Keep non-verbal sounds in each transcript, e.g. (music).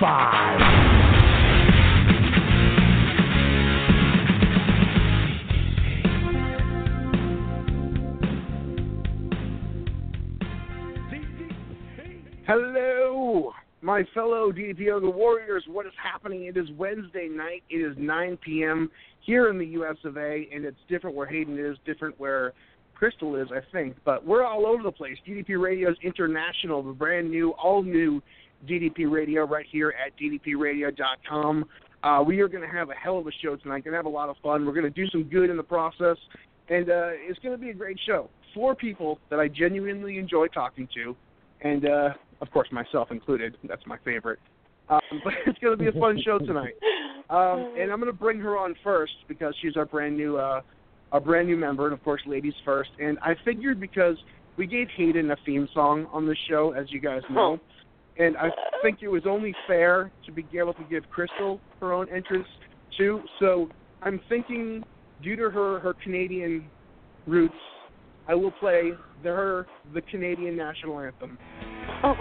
Five. Hello, my fellow DDP Yoga Warriors. What is happening? It is Wednesday night. It is 9 p.m. here in the U.S. of A., and it's different where Haydn is, different where Crystal is, I think. But we're all over the place. DDP Radio's International, the brand new, all new DDP Radio right here at ddpradio.com. Uh, we are going to have a hell of a show tonight. Going to have a lot of fun. We're going to do some good in the process, and uh, it's going to be a great show. Four people that I genuinely enjoy talking to, and uh, of course myself included. That's my favorite. Um, (laughs) but it's going to be a fun show tonight, um, and I'm going to bring her on first because she's our brand new, uh, our brand new member, and of course ladies first. And I figured because we gave Haydn a theme song on the show, as you guys know. And I think it was only fair to be able to give Crystal her own entrance too. So I'm thinking, due to her her Canadian roots, I will play the her the Canadian national anthem. Oh (laughs)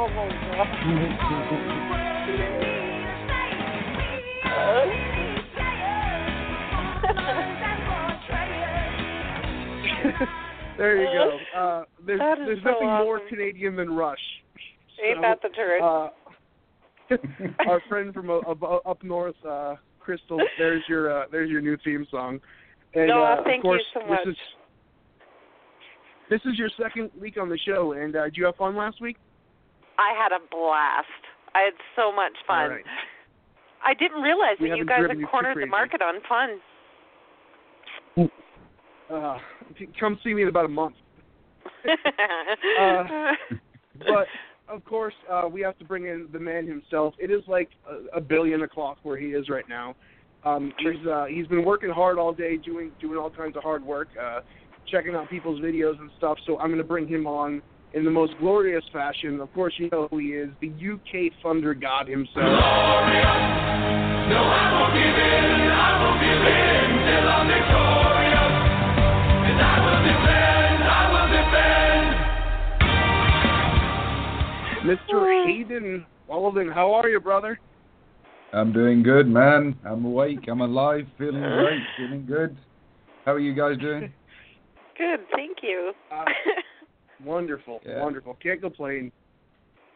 there you go. Uh, there's there's so nothing more. Canadian than Rush. Ain't that the truth? Uh, (laughs) our friend from uh, up, up north, uh, Crystal. There's your uh, there's your new theme song. And Noah, uh, thank you so much. This is, this is your second week on the show, and uh, did you have fun last week? I had a blast. I had so much fun. Right. I didn't realize We that you guys had cornered the market on fun. Uh, come see me in about a month. (laughs) Uh, but of course, uh, we have to bring in the man himself. It is like a, a billion o'clock where he is right now. Um, he's uh, he's been working hard all day, doing doing all kinds of hard work, uh, checking out people's videos and stuff. So I'm going to bring him on in the most glorious fashion. Of course, you know who he is, the UK Thunder God himself. Mr. Haydn Walden, how are you, brother? I'm doing good, man. I'm awake. I'm alive. Feeling great. Feeling good. How are you guys doing? (laughs) Good, thank you. Uh, (laughs) wonderful, Yeah. wonderful. Can't complain.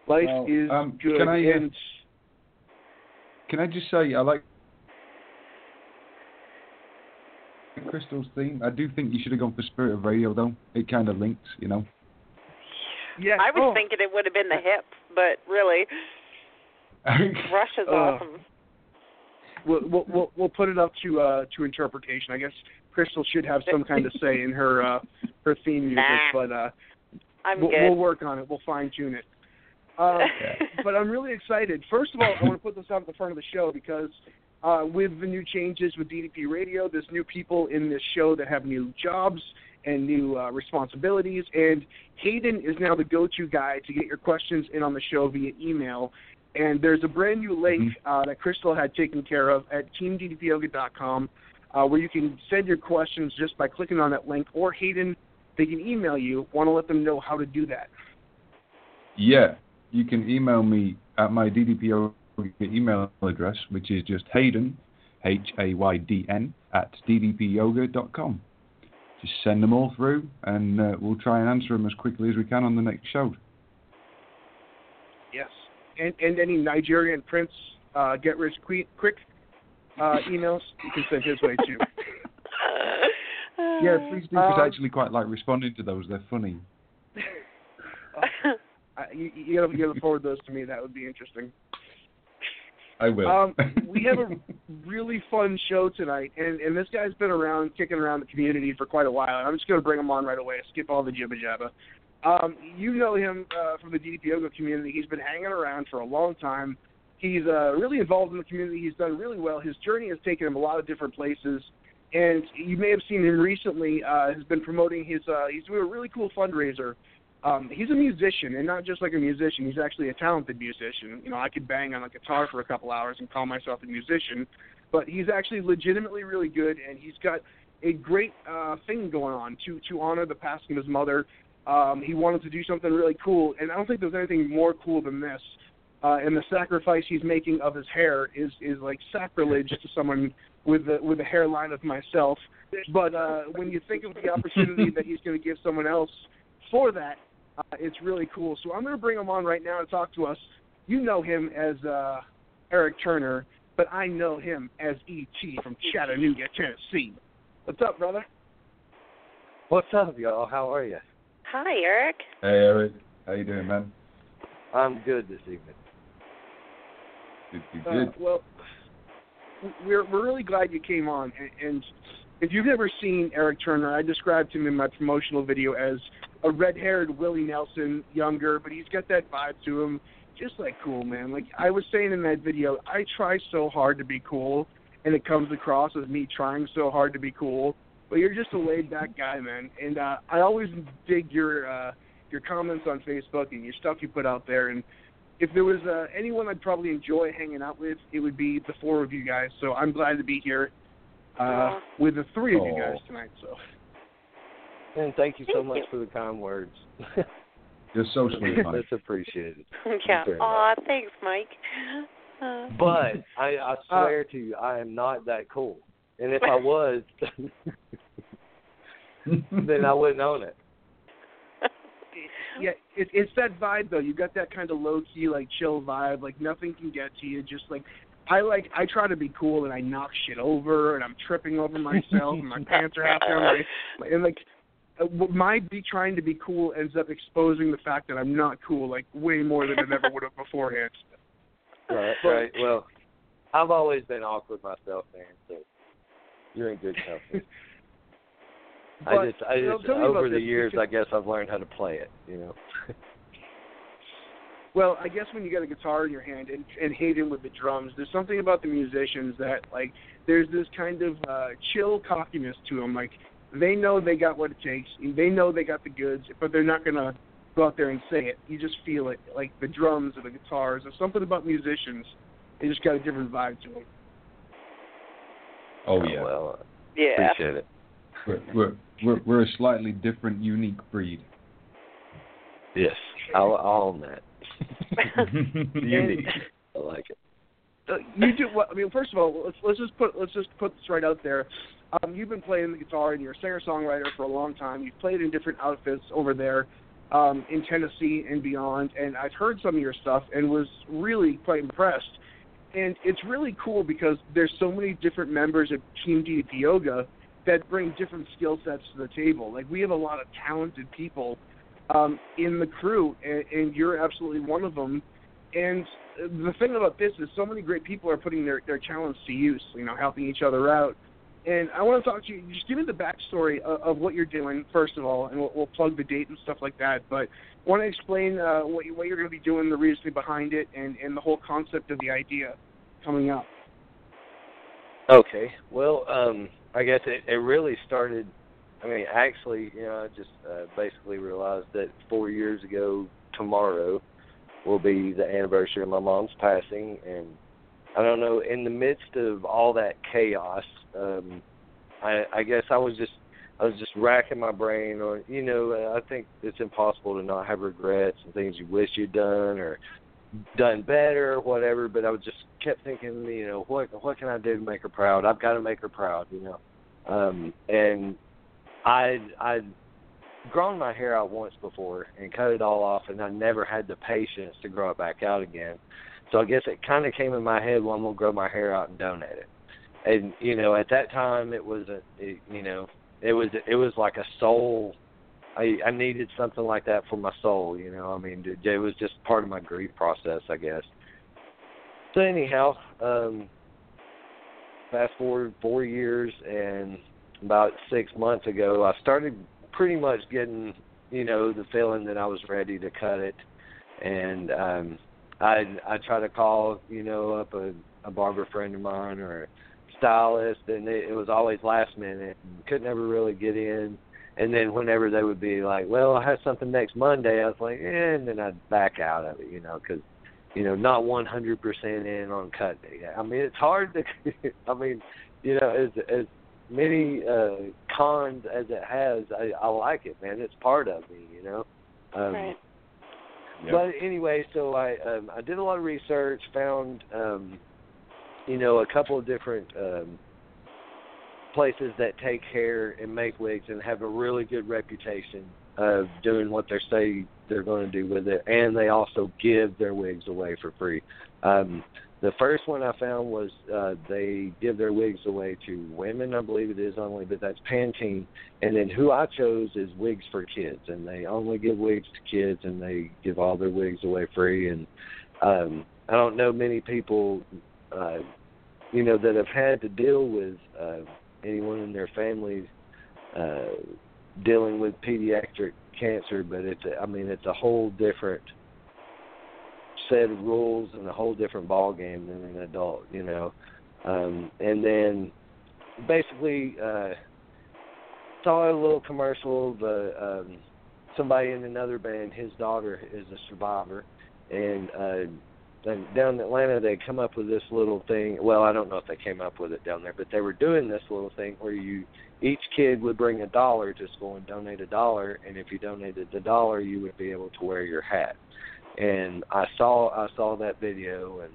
Life Well, is um, good. can I, uh, and Can I just say I like Crystal's theme. I do think you should have gone for Spirit of Radio though. It kind of links, you know. Yeah, I was oh, thinking it would have been the hips, but really, (laughs) Rush is Uh, awesome. we'll, we'll we'll we'll put it up to uh to interpretation. I guess Crystal should have some kind of say in her uh her theme music, Nah. but uh I'm we'll, good. we'll work on it. We'll fine tune it. Uh, (laughs) but I'm really excited. First of all, I want to put this out at the front of the show because uh, with the new changes with DDP Radio, there's new people in this show that have new jobs and new uh, responsibilities. And Haydn is now the go-to guy to get your questions in on the show via email. And there's a brand new link uh, that Crystal had taken care of at teamddpyoga.com uh, where you can send your questions just by clicking on that link. Or Haydn, they can email you. Want to let them know how to do that. Yeah, you can email me at my DDP Yoga email address, which is just Haydn, H A Y D N, at ddpyoga.com. Just send them all through, and uh, we'll try and answer them as quickly as we can on the next show. Yes, and and any Nigerian prince uh, get rich quick, quick uh, emails you can send his way too. (laughs) Yeah, please do, because Um, I actually quite like responding to those. They're funny. (laughs) Uh, you, you gotta you gotta forward those to me. That would be interesting. I will. Um, we have a (laughs) really fun show tonight, and and this guy's been around, kicking around the community for quite a while. And I'm just going to bring him on right away. Skip all the jibba jabba. Um, you know him uh, from the DDP Yoga community. He's been hanging around for a long time. He's uh, really involved in the community. He's done really well. His journey has taken him a lot of different places, and you may have seen him recently. Uh, has been promoting his. Uh, he's doing a really cool fundraiser. Um, he's a musician, and not just like a musician. He's actually a talented musician. You know, I could bang on a guitar for a couple hours and call myself a musician, but he's actually legitimately really good, and he's got a great uh, thing going on to to honor the passing of his mother. Um, he wanted to do something really cool, and I don't think there's anything more cool than this. Uh, and the sacrifice he's making of his hair is is like sacrilege to someone with the with a hairline of myself. But uh, when you think of the opportunity (laughs) that he's going to give someone else for that, uh, it's really cool. So I'm going to bring him on right now to talk to us. You know him as uh, Eric Turner, but I know him as E.T. from Chattanooga, Tennessee. What's up, brother? What's up, y'all? How are you? Hi, Eric. hey, Eric. How you doing, man? I'm good this evening. Good, good, Uh, well, we're we're really glad you came on. And, and if you've never seen Eric Turner, I described him in my promotional video as a red-haired Willie Nelson, younger, but he's got that vibe to him, just like cool, man. Like I was saying in that video, I try so hard to be cool, and it comes across as me trying so hard to be cool. But you're just a laid-back guy, man. And uh, I always dig your uh, your comments on Facebook and your stuff you put out there. And if there was uh, anyone I'd probably enjoy hanging out with, it would be the four of you guys. So I'm glad to be here uh, with the three of you guys tonight. So And thank you so Thank much you. for the kind words. (laughs) You're so sweet, (laughs) Mike. That's appreciated. (laughs) yeah. Aw, thanks, Mike. Uh, But I, I swear to you, I am not that cool. And if I was, then I wouldn't own it. yeah, it, it's that vibe though. You got that kind of low key, like chill vibe. Like nothing can get to you. Just like I like, I try to be cool and I knock shit over and I'm tripping over myself and my pants are half down. My, and like uh, w- my be trying to be cool ends up exposing the fact that I'm not cool, like way more than it ever would have beforehand. (laughs) Right, right. Well, I've always been awkward myself, man. So you're in good company. (laughs) I just, I you know, just over the years, because- I guess I've learned how to play it. You know. (laughs) Well, I guess when you got a guitar in your hand and and Haydn with the drums, there's something about the musicians that like there's this kind of uh chill cockiness to them. Like they know they got what it takes, they know they got the goods, but they're not gonna go out there and say it. You just feel it, like the drums or the guitars. There's something about musicians. They just got a different vibe to them. Oh, oh yeah. Well, uh, yeah. appreciate it. We're, we're we're we're a slightly different, unique breed. Yes, I'll, I'll own that. (laughs) (laughs) Unique. I like it. Uh, you do what? I mean, first of all, let's let's just put let's just put this right out there. Um, you've been playing the guitar and you're a singer songwriter for a long time. You've played in different outfits over there um, in Tennessee and beyond, and I've heard some of your stuff and was really quite impressed. And it's really cool because there's so many different members of Team DDP Yoga that bring different skill sets to the table. Like we have a lot of talented people um, in the crew, and, and you're absolutely one of them. And the thing about this is so many great people are putting their, their talents to use, you know, helping each other out. And I want to talk to you, just give me the backstory of, of what you're doing, first of all, and we'll, we'll plug the date and stuff like that. But I want to explain uh, what, you, what you're going to be doing, the reasoning behind it, and, and the whole concept of the idea coming up. Okay. Well, um, I guess it, it really started. I mean, actually, you know, I just uh, basically realized that four years ago tomorrow will be the anniversary of my mom's passing, and I don't know. In the midst of all that chaos, um, I, I guess I was just I was just racking my brain on, you know, I think it's impossible to not have regrets and things you wish you'd done or done better or whatever, but I was just kept thinking, you know, what what can I do to make her proud? I've got to make her proud, you know. Um and I I grown my hair out once before and cut it all off, and I never had the patience to grow it back out again. So I guess it kind of came in my head, well, I'm gonna grow my hair out and donate it. And you know, at that time, it was a, it, you know, it was it was like a soul. I I needed something like that for my soul. You know, I mean, it, was just part of my grief process, I guess. So anyhow, um, fast forward four years, and about six months ago, I started pretty much getting, you know, the feeling that I was ready to cut it, and um, I I try to call, you know, up a, a barber friend of mine or a stylist, and it, it was always last minute. And could never really get in. And then whenever they would be like, "Well, I have something next Monday," I was like, eh, and then I'd back out of it, you know, because you know, not 100% in on cut day. I mean, it's hard to. (laughs) I mean, you know, as as many uh cons as it has, I, I like it, man. It's part of me, you know. Um, right. Yep. But anyway, so I um, I did a lot of research, found um, you know a couple of different um, places that take hair and make wigs and have a really good reputation of doing what they say they're going to do with it, and they also give their wigs away for free. Um, the first one I found was uh, they give their wigs away to women, I believe it is only, but that's Pantene. And then who I chose is Wigs for Kids, and they only give wigs to kids, and they give all their wigs away free. And um, I don't know many people, uh, you know, that have had to deal with uh, anyone in their families uh, dealing with pediatric cancer, but it's, a, I mean, it's a whole different of rules and a whole different ball game than an adult, you know. Um, and then basically uh, saw a little commercial of uh, um, somebody in another band. His daughter is a survivor, and uh, then down in Atlanta they come up with this little thing. Well, I don't know if they came up with it down there, but they were doing this little thing where you each kid would bring a dollar, just go and donate a dollar, and if you donated the dollar, you would be able to wear your hat and I saw I saw that video and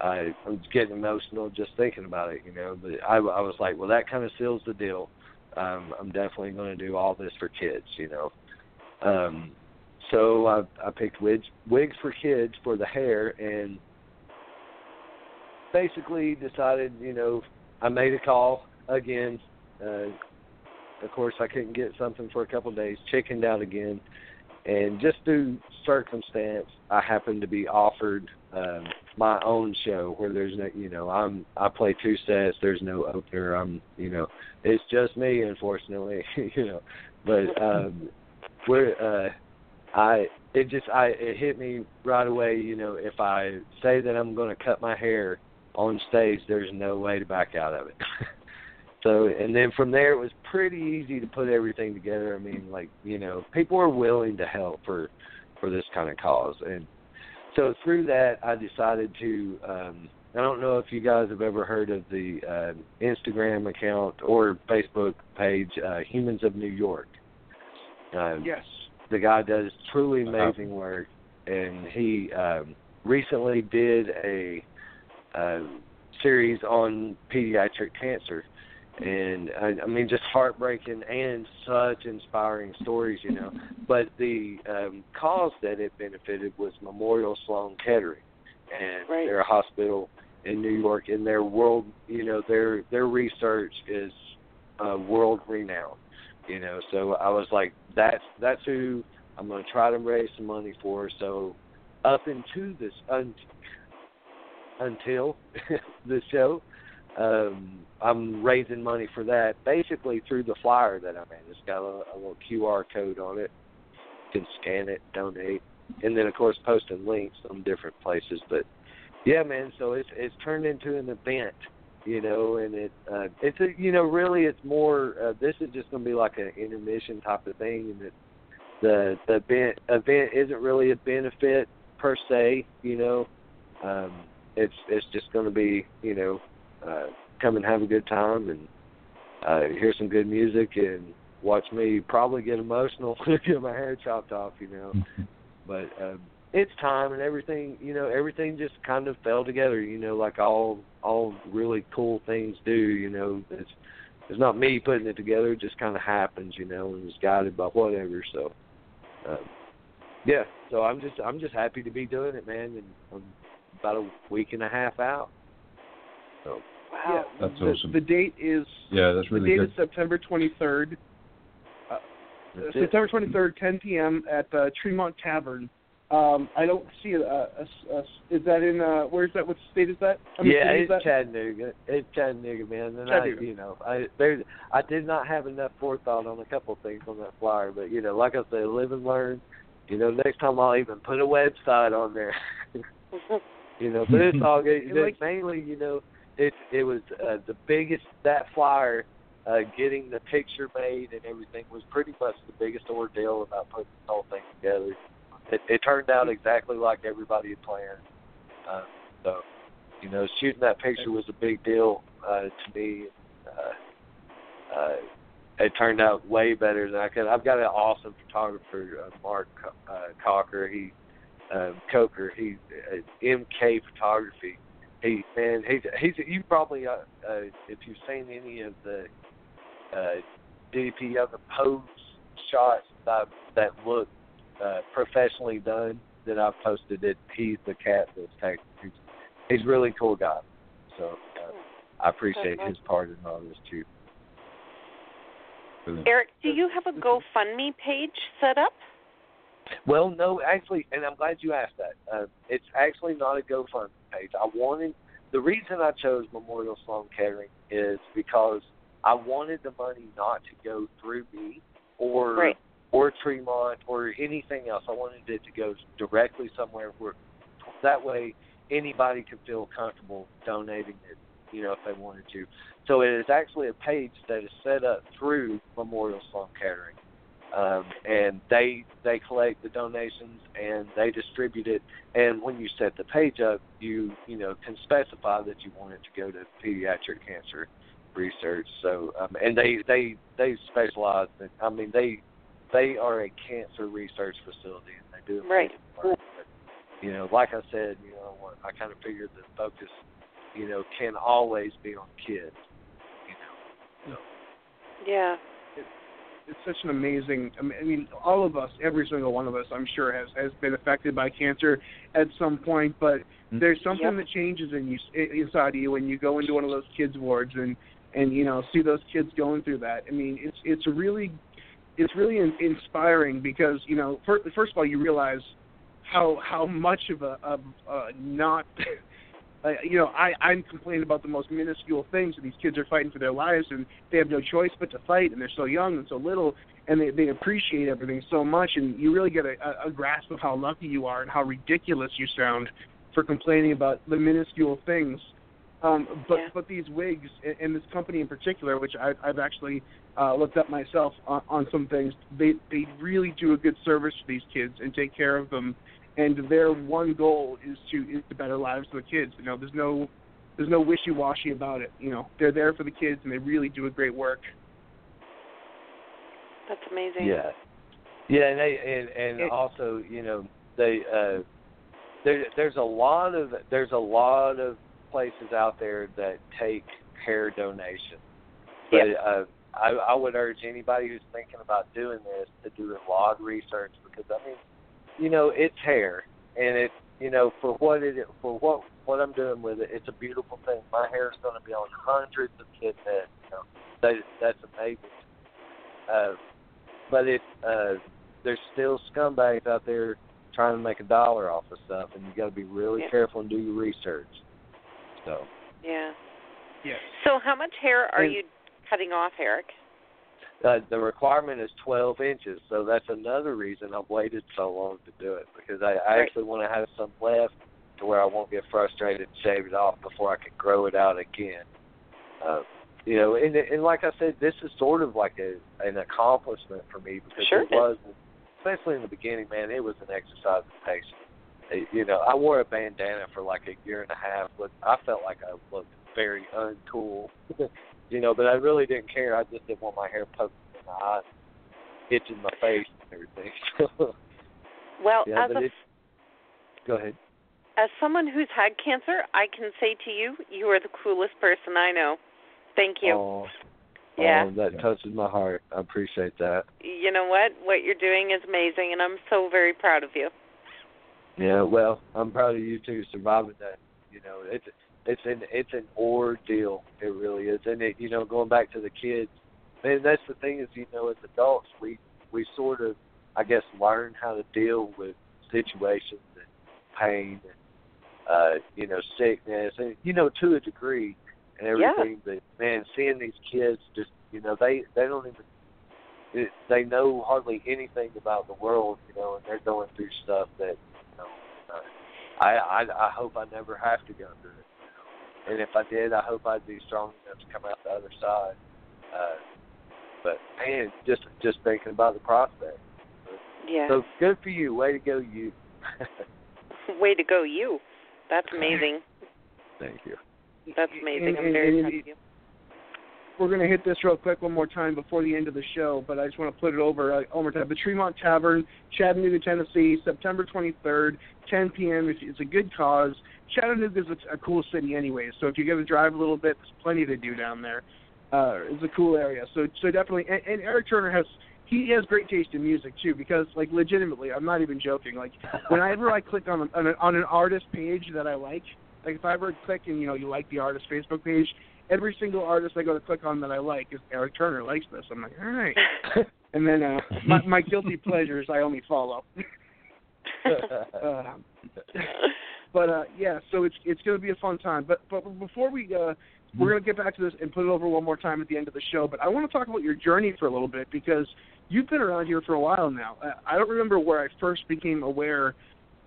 I was getting emotional just thinking about it, you know. But I, I was like, well, that kind of seals the deal. Um, I'm definitely going to do all this for kids, you know. Um, so I, I picked wigs, wigs for kids for the hair, and basically decided, you know, I made a call again. Uh, of course, I couldn't get something for a couple of days. Chickened out again, and just through circumstance, I happened to be offered um, my own show where there's no, you know, I'm I play two sets. There's no opener. I'm, you know, it's just me, unfortunately, (laughs) you know. But um, we're, uh, I, it just, I, it hit me right away. You know, if I say that I'm going to cut my hair on stage, there's no way to back out of it. (laughs) So and then from there it was pretty easy to put everything together. I mean, like you know, people are willing to help for for this kind of cause, and so through that I decided to. um I don't know if you guys have ever heard of the uh, Instagram account or Facebook page, uh, Humans of New York. Um, Yes. the guy does truly amazing work, and he um, recently did a uh, series on pediatric cancer, and I, I mean just heartbreaking and such inspiring stories, you know. But the um, cause that it benefited was Memorial Sloan Kettering, and Right. they're a hospital in New York, and their world, you know, their their research is uh, world renowned, you know. So I was like, that's that's who I'm going to try to raise some money for. So up into this un, until (laughs) the show, um, I'm raising money for that basically through the flyer that I made. It's got a, a little QR code on it. You can scan it, donate, and then of course posting links on different places. But yeah, man, so it's it's turned into an event, you know, and it uh, it's a you know really it's more. Uh, this is just going to be like an intermission type of thing, and it, the the event event isn't really a benefit per se, you know. Um, it's it's just going to be you know uh, come and have a good time and uh, hear some good music and watch me probably get emotional (laughs) get my hair chopped off, you know. (laughs) but um, it's time and everything, you know, everything just kind of fell together, you know, like all all really cool things do, you know. It's it's not me putting it together. It just kind of happens, you know, and it's guided by whatever. So, um, yeah. So I'm just I'm just happy to be doing it, man. And I'm about a week and a half out. So Wow. That's the, awesome. The date is Yeah, that's really the date good. is September 23rd. Uh. September 23rd, 10 p.m. at uh, Tremont Tavern. Um, I don't see a, a, a, is that in uh, where's that? What state is that? I mean, yeah, it's that? Chattanooga. It's Chattanooga, man. And Chattanooga. I, you know, I there, I did not have enough forethought on a couple of things on that flyer, but you know, like I said, live and learn. You know, next time I'll even put a website on there. (laughs) you know, but it's (laughs) all good. And like- mainly, you know, it it was uh, the biggest that flyer. Uh, getting the picture made and everything was pretty much the biggest ordeal about putting the whole thing together. It, it turned out exactly like everybody had planned. Uh, so, you know, shooting that picture was a big deal uh, to me. Uh, uh, it turned out way better than I could. I've got an awesome photographer, uh, Mark uh, Cocker. He, um, Coker. He, uh, MK Photography. He, man, he's he's. You probably, uh, uh, if you've seen any of the uh, DP of the pose shots that that look uh, professionally done that I've posted, it he's the cat that's taken. He's, he's really cool guy. So uh, I appreciate his part in all this too. Eric, do you have a GoFundMe page set up? Well, no, actually, and I'm glad you asked that. Uh, it's actually not a GoFundMe page. I wanted the reason I chose Memorial Sloan Kettering is because I wanted the money not to go through me or Right. or Tremont or anything else. I wanted it to go directly somewhere where that way anybody could feel comfortable donating it, you know, if they wanted to. So it is actually a page that is set up through Memorial Sloan Kettering. Um, and they they collect the donations and they distribute it. And when you set the page up, you you know can specify that you want it to go to pediatric cancer research. So um, and they they they specialize. In, I mean they they are a cancer research facility and they do Right. work. But, you know, like I said, you know, I kind of figured the focus, you know, can always be on kids. You know, So. Yeah. It's such an amazing. I mean- all of us, every single one of us, I'm sure, has has been affected by cancer at some point. But Mm. there's something Yep. that changes in you inside of you when you go into one of those kids wards and and you know see those kids going through that. I mean, it's it's really it's really in, inspiring because you know first, first of all you realize how how much of a of a not (laughs) uh, you know, I I'm complaining about the most minuscule things, and these kids are fighting for their lives, and they have no choice but to fight, and they're so young and so little, and they they appreciate everything so much, and you really get a, a, grasp of how lucky you are and how ridiculous you sound for complaining about the minuscule things. Um, but Yeah. but these wigs and, and this company in particular, which I've, I've actually uh, looked up myself on, on some things, they they really do a good service to these kids and take care of them and their one goal is to is to better lives of the kids. You know, there's no there's no wishy washy about it. You know, they're there for the kids and they really do a great work. That's amazing. Yeah, yeah, and they and and It- also you know they uh, there there's a lot of there's a lot of places out there that take hair donations, but Yep. uh, I I would urge anybody who's thinking about doing this to do a lot of research because I mean, you know, it's hair and it you know for what it for what what I'm doing with it, it's a beautiful thing. My hair is going to be on hundreds of kids' heads. You know, that that's amazing. Uh, but it uh there's still scumbags out there trying to make a dollar off of stuff and you got to be really Yeah. careful and do your research so Yeah. Yes. So how much hair are And- you cutting off, Eric? Uh, the requirement is 12 inches so that's another reason I've waited so long to do it because I, I Right. actually want to have some left to where I won't get frustrated and shave it off before I can grow it out again uh, you know and and like I said this is sort of like a an accomplishment for me because Sure it was especially in the beginning, man, it was an exercise in patience. Uh, You know, I wore a bandana for like a year and a half, but I felt like I looked very uncool. (laughs) you know, but I really didn't care. I just didn't want my hair poking in my eyes, itching my face and everything. (laughs) Well, yeah, as a go ahead. as someone who's had cancer, I can say to you, you are the coolest person I know. Thank you. Oh, Yeah. Um, that touches my heart. I appreciate that. You know what? What you're doing is amazing, and I'm so very proud of you. Yeah, well, I'm proud of you too surviving that. You know, it's it's an it's an ordeal. It really is, and it you know going back to the kids, man, that's the thing is you know as adults we we sort of I guess learn how to deal with situations and pain and uh you know sickness and you know to a degree and everything. But man, seeing these kids just you know they they don't even they know hardly anything about the world, you know, and they're going through stuff that you know. Uh, I I I hope I never have to go through it. And if I did, I hope I'd be strong enough to come out the other side. Uh, but man, just just thinking about the prospect. Yeah. So good for you. Way to go, you. (laughs) Way to go, you. That's amazing. Thank you. That's amazing. And- I'm very proud of you. We're going to hit this real quick one more time before the end of the show, but I just want to put it over uh, more time. The Tremont Tavern, Chattanooga, Tennessee, September 23rd, 10 p.m. It's, a good cause. Chattanooga's a, a cool city anyway, so if you're to drive a little bit, there's plenty to do down there. Uh, it's a cool area, so so definitely. And, and Eric Turner has he has great taste in music too, because like legitimately, I'm not even joking. Like whenever I click on on, on an artist page that I like, like if I ever click and you know you like the artist Facebook page, every single artist I go to click on that I like is Eric Turner likes this. I'm like, all right. (laughs) and then uh, my, my guilty pleasures I only follow. uh, (laughs) but uh, yeah, so it's it's going to be a fun time. But but before we uh, we're going to get back to this and put it over one more time at the end of the show. But I want to talk about your journey for a little bit because you've been around here for a while now. I don't remember where I first became aware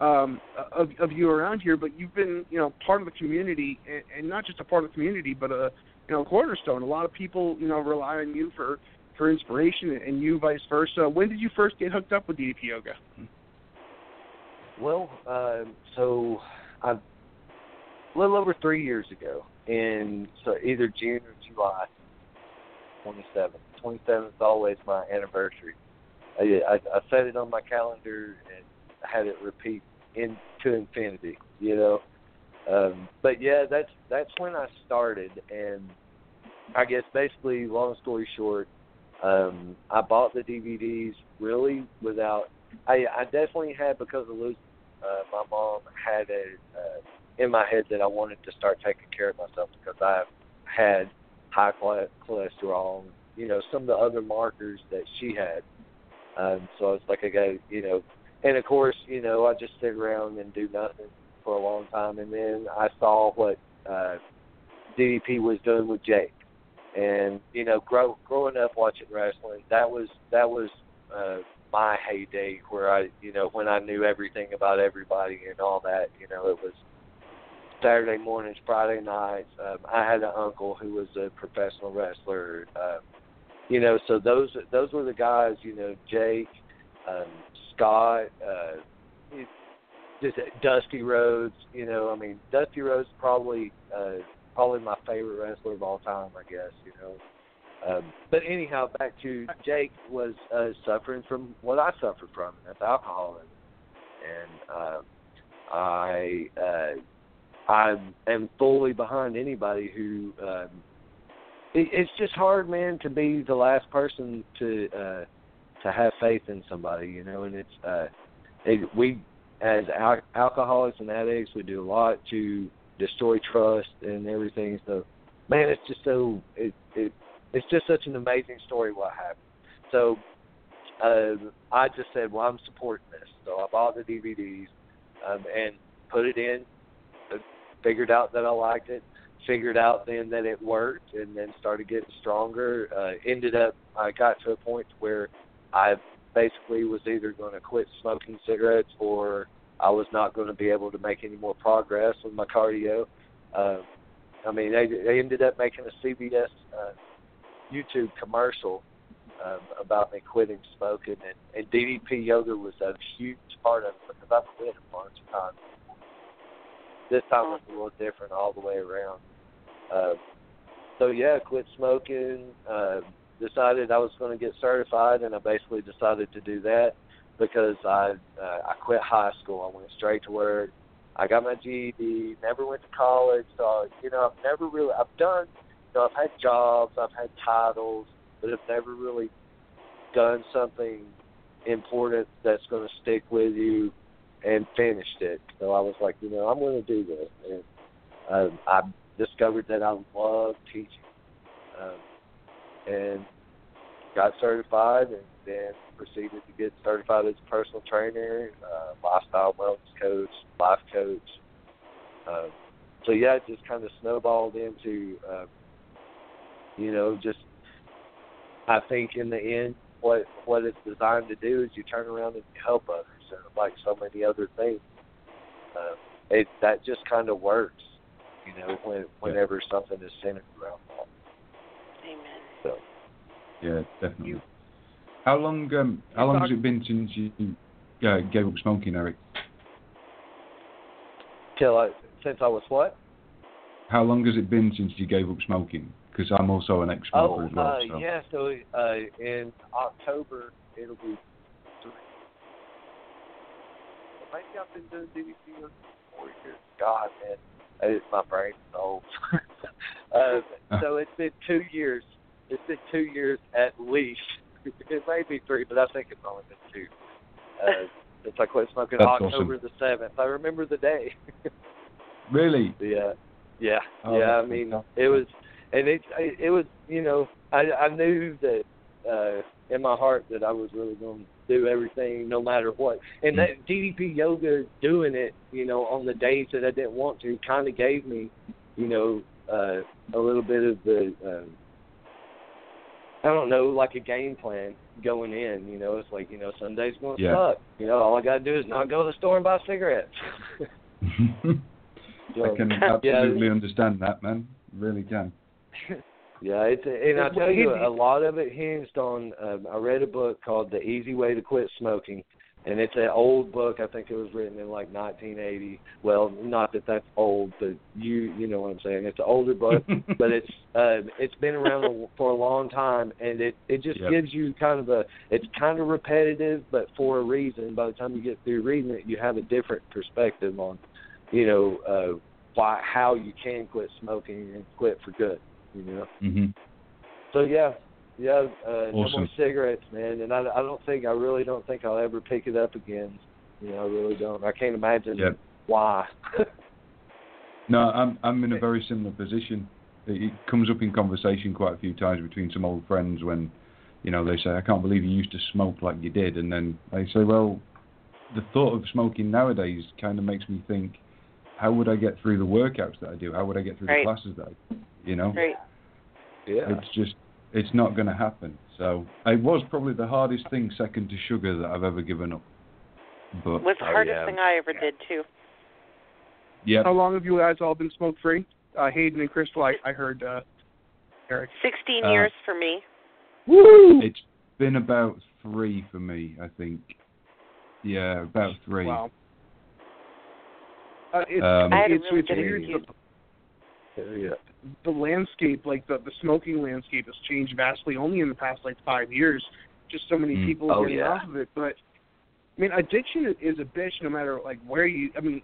um, of of you around here, but you've been you know part of the community and, and not just a part of the community, but a you know cornerstone. A lot of people you know rely on you for for inspiration, and you vice versa. When did you first get hooked up with DDP Yoga? Well, um, so I, a little over three years ago, in so either June or July, 27th. 27th is always my anniversary. I, I, I set it on my calendar and had it repeat into infinity. You know, um, but yeah, that's that's when I started, and I guess basically, long story short, um, I bought the DVDs really without. I I definitely had because of losing uh, my mom had a uh, in my head that I wanted to start taking care of myself because I had high chole- cholesterol, you know, some of the other markers that she had. Um, so I was like, I got, you know, and of course, you know, I just sit around and do nothing for a long time, and then I saw what uh, DDP was doing with Jake, and you know, grow, growing up watching wrestling, that was that was uh, my heyday where I, you know, when I knew everything about everybody and all that. You know, it was Saturday mornings, Friday nights. Um, I had an uncle who was a professional wrestler. Um, you know, so those those were the guys. You know, Jake, um, Scott, uh, it- just Dusty Rhodes. You know, I mean, Dusty Rhodes probably uh, probably my favorite wrestler of all time. I guess. You know. Um, but anyhow, back to Jake was uh, suffering from what I suffered from, that's alcoholism. And uh, I uh, I am fully behind anybody who. Um, it, it's just hard, man, to be the last person to uh, to have faith in somebody, you know. And it's uh, it, we as al- alcoholics and addicts, we do a lot to destroy trust and everything. So, man, it's just so it it it's just such an amazing story what happened. So uh, I just said, well, I'm supporting this. So I bought the DVDs um, and put it in. uh, Figured out that I liked it. Figured out then that it worked, and then started getting stronger. Uh, ended up, I got to a point where I basically was either going to quit smoking cigarettes or I was not going to be able to make any more progress with my cardio. Uh, I mean, they, they ended up making a CBS uh, YouTube commercial um, about me quitting smoking, and, and DDP yoga was a huge part of it because I've quit a bunch of times. This time was a little different all the way around. Uh, so yeah, quit smoking. Uh, decided I was going to get certified, and I basically decided to do that because I uh, I quit high school. I went straight to work. I got my GED. Never went to college, so you know I've never really I've done know, I've had jobs, I've had titles, but I've never really done something important that's going to stick with you and finished it. So I was like, you know, I'm going to do this, and uh, I discovered that I love teaching, um, and got certified, and then proceeded to get certified as a personal trainer, uh, lifestyle wellness coach, life coach. Uh, so yeah, it just kind of snowballed into, uh, you know, just I think in the end, what what it's designed to do is you turn around and you help others, and like so many other things, uh, it that just kind of works, you know, when whenever something is centered around that. Amen. Yeah, definitely. How long um how long has it been since you uh, gave up smoking, Eric? till I since I was what? How long has it been since you gave up smoking? Because I'm also an ex-smoker Oh, as well. uh, so. yeah. So uh, in October it'll be three. Maybe I've been doing DDP for four years. God, man, it's my brain's old. (laughs) uh, so it's been two years. It's been two years at least. (laughs) It may be three, but I think it's only been two. Uh, (laughs) since I quit smoking That's October the seventh. I remember the day. (laughs) Really? Yeah, yeah, Oh, yeah. I mean, fantastic. it was, and it, it was, you know, I, I knew that uh, in my heart that I was really going to do everything, no matter what. And that DDP yoga, doing it, you know, on the days that I didn't want to, kind of gave me, you know, uh, a little bit of the, um, I don't know, like a game plan going in. You know, it's like, you know, Sunday's going to Yeah. suck. You know, all I got to do is not go to the store and buy cigarettes. (laughs) I can (laughs) Yeah. absolutely understand that, man. Really can. Yeah, it's a, and I Well, tell you, he- a lot of it hinged on. Um, I read a book called The Easy Way to Quit Smoking, and it's an old book. I think it was written in like 1980. Well, not that that's old, but you you know what I'm saying. It's an older book, (laughs) but it's um, it's been around for a long time, and it it just Yep. gives you kind of a. It's kind of repetitive, but for a reason. By the time you get through reading it, you have a different perspective on, you know, uh, why how you can quit smoking and quit for good. You know. hmm So yeah, yeah, uh, no more cigarettes, man. And I, I don't think, I really don't think I'll ever pick it up again. You know, I really don't. I can't imagine Yep. why. (laughs) No, I'm I'm in a very similar position. It, it comes up in conversation quite a few times between some old friends when, you know, they say, "I can't believe you used to smoke like you did," and then they say, "Well, the thought of smoking nowadays kind of makes me think, how would I get through the workouts that I do? How would I get through Right. the classes that I, do? you know?" Right. yeah. It's just, it's not going to happen. So it was probably the hardest thing, second to sugar, that I've ever given up. But Was the Oh, hardest yeah. thing I ever did too. yeah, How long have you guys all been smoke free? Uh, Haydn and Crystal, I, I heard uh, Eric. Sixteen Uh, years for me. Woo! it's been about three for me, I think. Yeah, about three. Wow. Uh, it's, Um, I had a really it's good weird. excuse. Yeah. The landscape, like the, the smoking landscape, has changed vastly only in the past like five years. Just so many Mm. people Oh, getting yeah. off of it. But I mean, addiction is a bitch no matter like where you. I mean,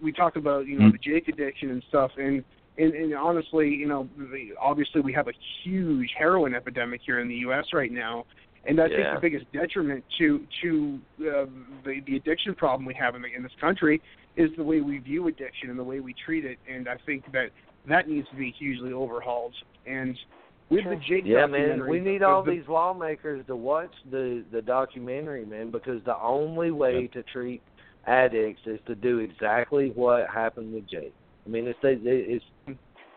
we talk about you know Mm. the Jake addiction and stuff, and and, and honestly, you know, the, obviously we have a huge heroin epidemic here in the U.S. right now, and I think Yeah. the biggest detriment to to uh, the the addiction problem we have in, the, in this country is the way we view addiction and the way we treat it, and I think that that needs to be hugely overhauled. And with the Jake Yeah, man. We need all the- these lawmakers to watch the the documentary, man, because the only way to treat addicts is to do exactly what happened with Jake. I mean, it's it's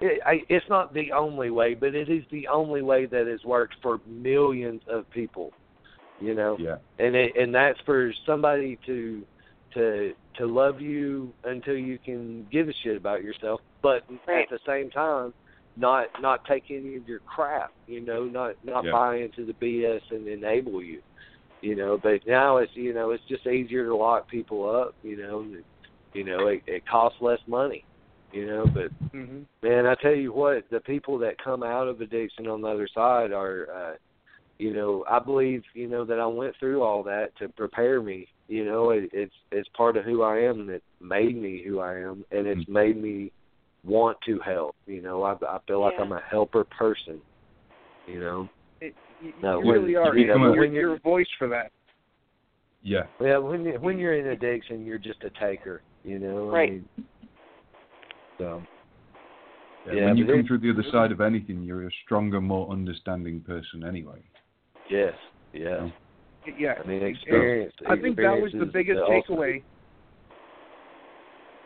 it, it's not the only way, but it is the only way that has worked for millions of people. You know, Yeah. and it, and that's for somebody to to to love you until you can give a shit about yourself, but Right. at the same time, not not take any of your crap. You know, not not Yeah. buy into the BS and enable you. You know, but now it's you know it's just easier to lock people up. You know, you know it, it costs less money. You know, but Mhm. Man, I tell you what, the people that come out of addiction on the other side are, uh, you know, I believe, you know, that I went through all that to prepare me. You know, it, it's it's part of who I am that made me who I am, and it's made me want to help. You know, I I feel like Yeah. I'm a helper person. You know. It, you, No, you when- really are. you know, you're, when you're, you're- a voice for that. Yeah. Yeah, when you, when you're in addiction, you're just a taker. You know. I Right. mean, so. Yeah, Yeah, when you come through the other side of anything, you're a stronger, more understanding person anyway. Yes. Yeah. Yeah. I mean, experience. I think that was the biggest ultimate. takeaway.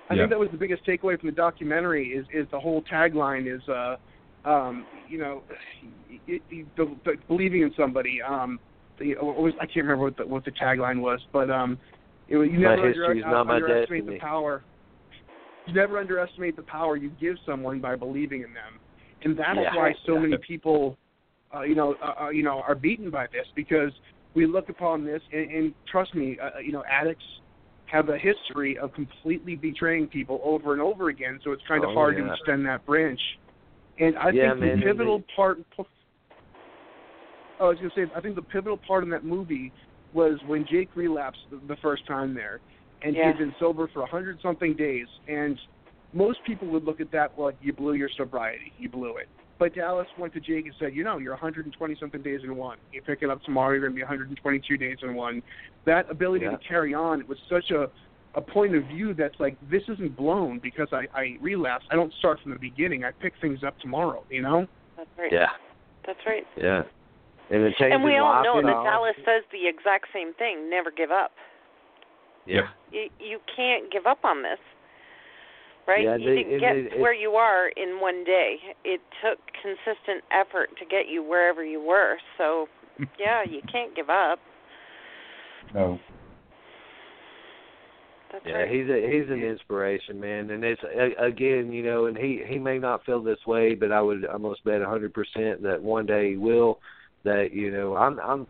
I Yeah. think that was the biggest takeaway from the documentary is is the whole tagline is uh um you know it, it, the, the, believing in somebody um the what was I can't remember what the what the tagline was but um it was you My never history under, is not my underestimate destiny. the power you never underestimate the power you give someone by believing in them and that's Yeah. why so Yeah. many people uh, you know uh, uh, you know are beaten by this because we look upon this and, and trust me uh, you know addicts have a history of completely betraying people over and over again, so it's kind of Oh, hard yeah. to extend that branch. And I Yeah, think man, the pivotal and part. Oh, I was going to say, I think the pivotal part in that movie was when Jake relapsed the, the first time there, and he'd been sober for a hundred something days. And most people would look at that like you blew your sobriety, you blew it. But Dallas went to Jake and said, you know, you're 120 something days in one. You pick it up tomorrow, you're going to be 122 days in one. That ability Yeah. to carry on it was such a a point of view that's like this isn't blown because I I relapse. I don't start from the beginning. I pick things up tomorrow. You know. That's right. Yeah. That's right. Yeah. And it changes And we all life, know you that Dallas says the exact same thing. Never give up. Yeah. You you can't give up on this. Right? Yeah, you they- didn't get it- to where you are in one day. It took consistent effort to get you wherever you were. So, (laughs) yeah, you can't give up. No. That's Yeah, right. he's a he's an inspiration, man, and it's again, you know, and he he may not feel this way, but I would almost bet a hundred percent that one day he will. That you know, I'm I'm,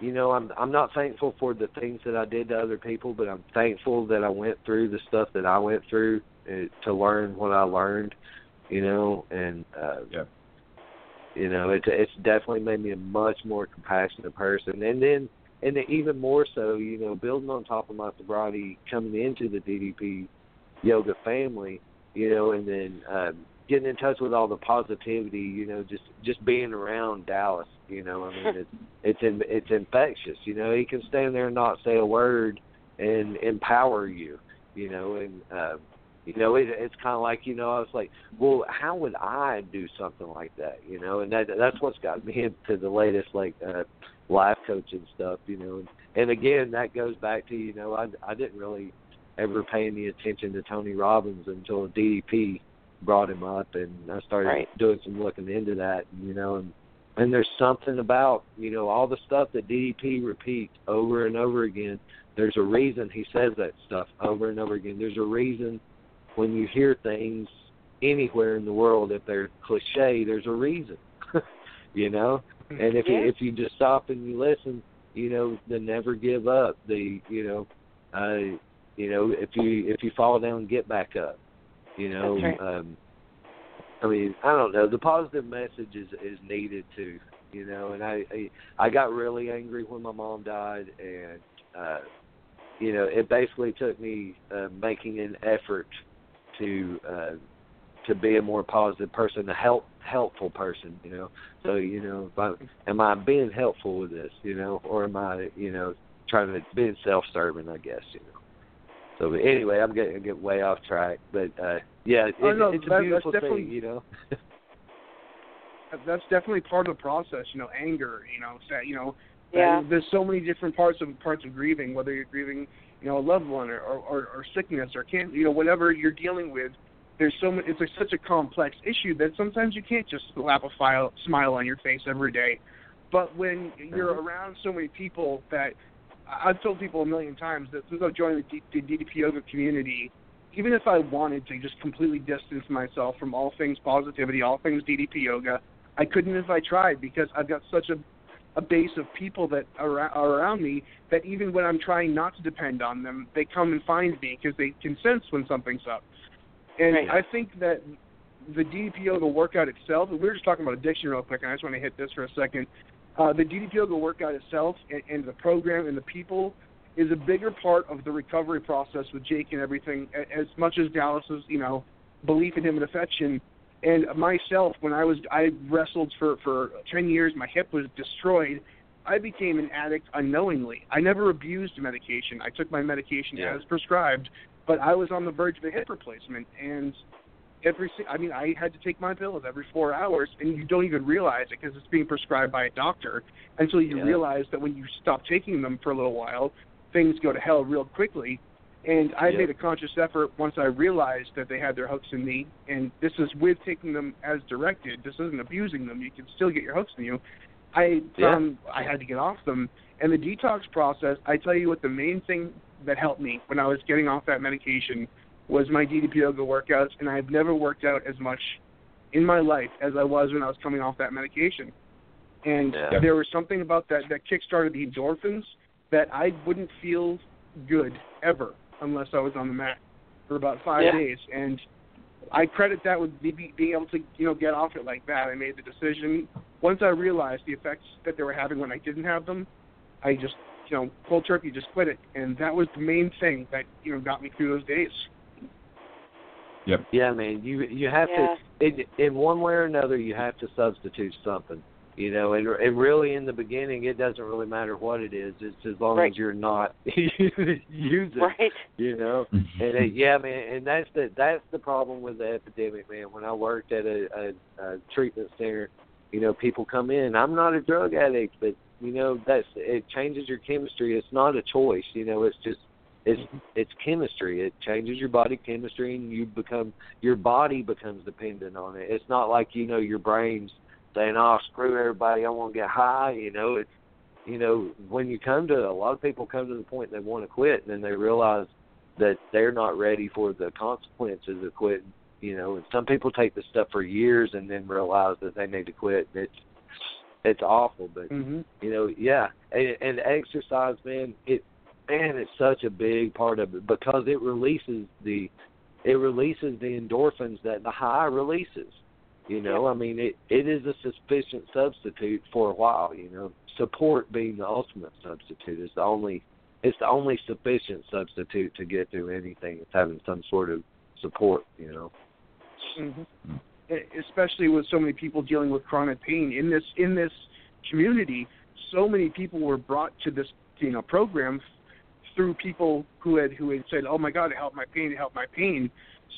you know, I'm I'm not thankful for the things that I did to other people, but I'm thankful that I went through the stuff that I went through uh, to learn what I learned, you know, and uh, Yeah. you know, it's it's definitely made me a much more compassionate person, and then and then even more so, you know, building on top of my sobriety, coming into the DDP yoga family, you know, and then um, getting in touch with all the positivity, you know, just just being around Dallas, you know, I mean, it's (laughs) it's in, it's infectious, you know. He can stand there and not say a word and empower you, you know, and uh, you know, it, it's kind of like, you know, I was like, well, how would I do something like that, you know? And that that's what's got me (laughs) into the latest like uh, life coaching stuff, you know. And, and again, that goes back to, you know, I I didn't really ever pay any attention to Tony Robbins until DDP brought him up, and I started Right. doing some looking into that, you know, and and there's something about you know all the stuff that DDP repeats over and over again. There's a reason he says that stuff over and over again. There's a reason when you hear things anywhere in the world, if they're cliche, there's a reason, (laughs) you know. And if Yeah. you if you just stop and you listen, you know, then never give up. The you know, uh, you know, if you if you fall down, get back up. You know, That's um, I mean, I don't know. The positive message is is needed too. You know, and I I, I got really angry when my mom died, and uh, you know, it basically took me uh, making an effort to uh, to be a more positive person, a help helpful person. You know, so you know, if I, am I being helpful with this? You know, or am I you know trying to being self-serving? I guess you know. So but anyway, I'm getting get way off track, but uh yeah, it, Oh, no, it's that- a beautiful definitely- thing, you know. that's definitely part of the process. You know, anger. You know, that you know, Yeah. there's so many different parts of parts of grieving. Whether you're grieving, you know, a loved one or or, or sickness or can't, you know, whatever you're dealing with. There's so many, it's like such a complex issue that sometimes you can't just slap a file, smile on your face every day. But when you're mm-hmm. around so many people that I've told people a million times that since I've joined the, D- the DDP yoga community, even if I wanted to just completely distance myself from all things positivity, all things DDP yoga, I couldn't if I tried because I've got such a a base of people that are, are around me that even when I'm trying not to depend on them, they come and find me because they can sense when something's up. And Right. I think that the DDP yoga workout itself, we were just talking about addiction real quick, and I just want to hit this for a second. Uh, the DDP yoga workout itself and, and the program and the people is a bigger part of the recovery process with Jake and everything, as much as Dallas's, you know, belief in him and affection. And myself, when I was I wrestled for for ten years, my hip was destroyed. I became an addict unknowingly. I never abused medication. I took my medication Yeah. as prescribed, but I was on the verge of a hip replacement, and every si- I mean I had to take my pills every four hours, and you don't even realize it because it's being prescribed by a doctor until you Yeah. realize that when you stop taking them for a little while, things go to hell real quickly. And I Yeah. made a conscious effort once I realized that they had their hooks in me, and this is with taking them as directed. This isn't abusing them. You can still get your hooks in you. I Yeah. found I had to get off them. And the detox process, I tell you what, the main thing that helped me when I was getting off that medication was my DDP yoga workouts, and I've never worked out as much in my life as I was when I was coming off that medication. And Yeah. there was something about that that kickstarted the endorphins that I wouldn't feel good ever unless I was on the mat for about five Yeah. days. And I credit that with me be- being able to, you know, get off it like that. I made the decision once I realized the effects that they were having when I didn't have them. I just, you know, cold turkey, just quit it, and that was the main thing that you know got me through those days. Yep. Yeah, man. You you have Yeah. to in in one way or another you have to substitute something. You know, and and really in the beginning it doesn't really matter what it is. It's as long Right. as you're not (laughs) using. Right. You know, (laughs) and uh, yeah, man, and that's the that's the problem with the epidemic, man. When I worked at a, a, a treatment center, you know, people come in. I'm not a drug addict, but you know, that's it changes your chemistry. It's not a choice. You know, it's just it's it's chemistry. It changes your body chemistry, and you become your body becomes dependent on it. It's not like you know your brain's saying, "Oh, screw everybody, I want to get high." You know, it's you know when you come to a lot of people come to the point they want to quit, and then they realize that they're not ready for the consequences of quitting. You know, and some people take this stuff for years and then realize that they need to quit. It's it's awful, but Mm-hmm. you know, yeah, and, and exercise, man, it man, it's such a big part of it because it releases the it releases the endorphins that the high releases. You know, I mean, it it is a sufficient substitute for a while. You know, support being the ultimate substitute is the only it's the only sufficient substitute to get through anything. It's having some sort of support. You know. hmm Especially with so many people dealing with chronic pain in this in this community, so many people were brought to this you know program through people who had who had said, "Oh my God, it helped my pain, it helped my pain."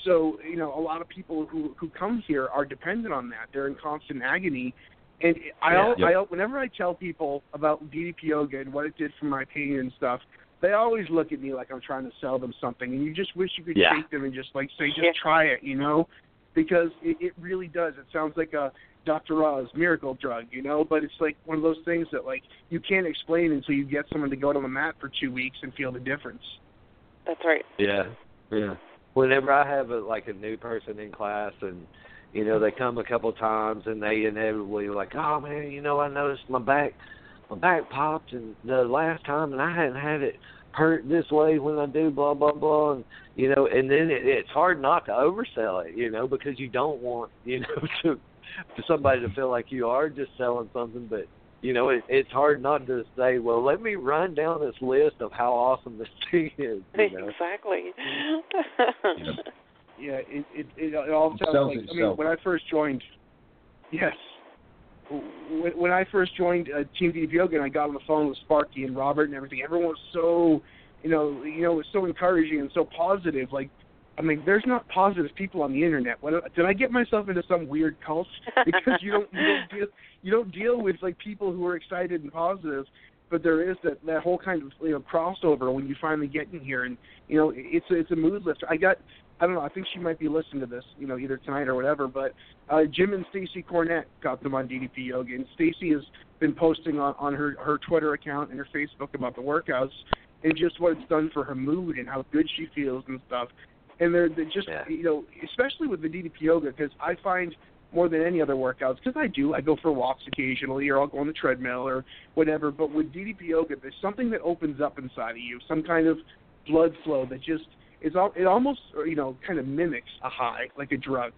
So you know, a lot of people who who come here are dependent on that. They're in constant agony, and I, al Yeah. I whenever I tell people about DDP yoga and what it did for my pain and stuff, they always look at me like I'm trying to sell them something, and you just wish you could Yeah. shake them and just like say, just Yeah. try it, you know, because it, it really does. It sounds like a Dr. Oz miracle drug, you know, but it's like one of those things that like you can't explain until you get someone to go on the mat for two weeks and feel the difference. That's right. Yeah, yeah. Whenever I have a like a new person in class and you know they come a couple times and they inevitably are like, oh man, you know I noticed my back, my back popped and the last time and I hadn't had it hurt this way when I do blah blah blah and you know and then it, it's hard not to oversell it you know because you don't want you know (laughs) to for somebody to feel like you are just selling something but you know, it, it's hard not to say, well, let me run down this list of how awesome this (laughs) thing is. You know? Exactly. (laughs) Yeah, it it it, it all sounds sells like. I mean, when I first joined, yes, when, when I first joined uh, Team DDP Yoga and I got on the phone with Sparky and Robert and everything, everyone was so, you know, you know, it was so encouraging and so positive. Like, I mean, there's not positive people on the internet. What, did I get myself into some weird cult? (laughs) Because you don't you don't deal you don't deal with like people who are excited and positive. But there is that that whole kind of you know crossover when you finally get in here, and you know it's a, it's a mood lifter. I got I don't know. I think she might be listening to this, you know, either tonight or whatever. But uh, Jim and Stacy Cornette got them on DDP Yoga, and Stacy has been posting on on her her Twitter account and her Facebook about the workouts and just what it's done for her mood and how good she feels and stuff. And they're, they're just Yeah. you know, especially with the DDP Yoga, because I find more than any other workouts, because I do, I go for walks occasionally, or I'll go on the treadmill or whatever. But with DDP Yoga, there's something that opens up inside of you, some kind of blood flow that just is all it almost uh, you know kind of mimics a high like a drug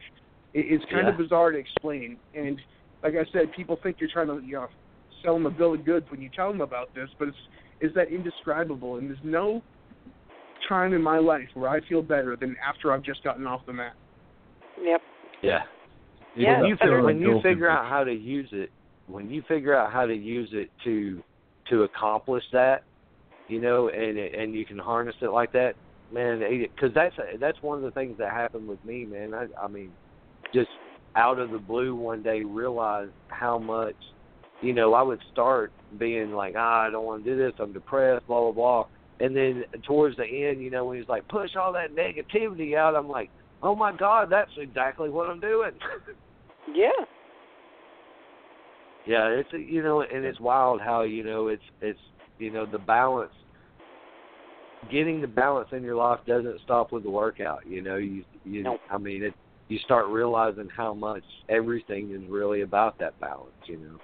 it, it's kind of bizarre to explain and like i said people think you're trying to you know sell them a bill of goods when you tell them about this but it's is that indescribable and there's no time in my life where i feel better than after i've just gotten off the mat Yep. Yeah. It's Yeah, when you that fi- when you figure out how to use it, when you figure out how to use it to to accomplish that, you know, and and you can harness it like that, man. Because that's that's one of the things that happened with me, man. I I mean, just out of the blue one day realized how much, you know, I would start being like, ah, I don't want to do this. I'm depressed, blah blah blah. And then towards the end, you know, when he's like, push all that negativity out, I'm like, oh my God, that's exactly what I'm doing. (laughs) Yeah. Yeah, it's you know, and it's wild how you know it's it's you know the balance. Getting the balance in your life doesn't stop with the workout. You know, you you Nope. I mean it. You start realizing how much everything is really about that balance. You know.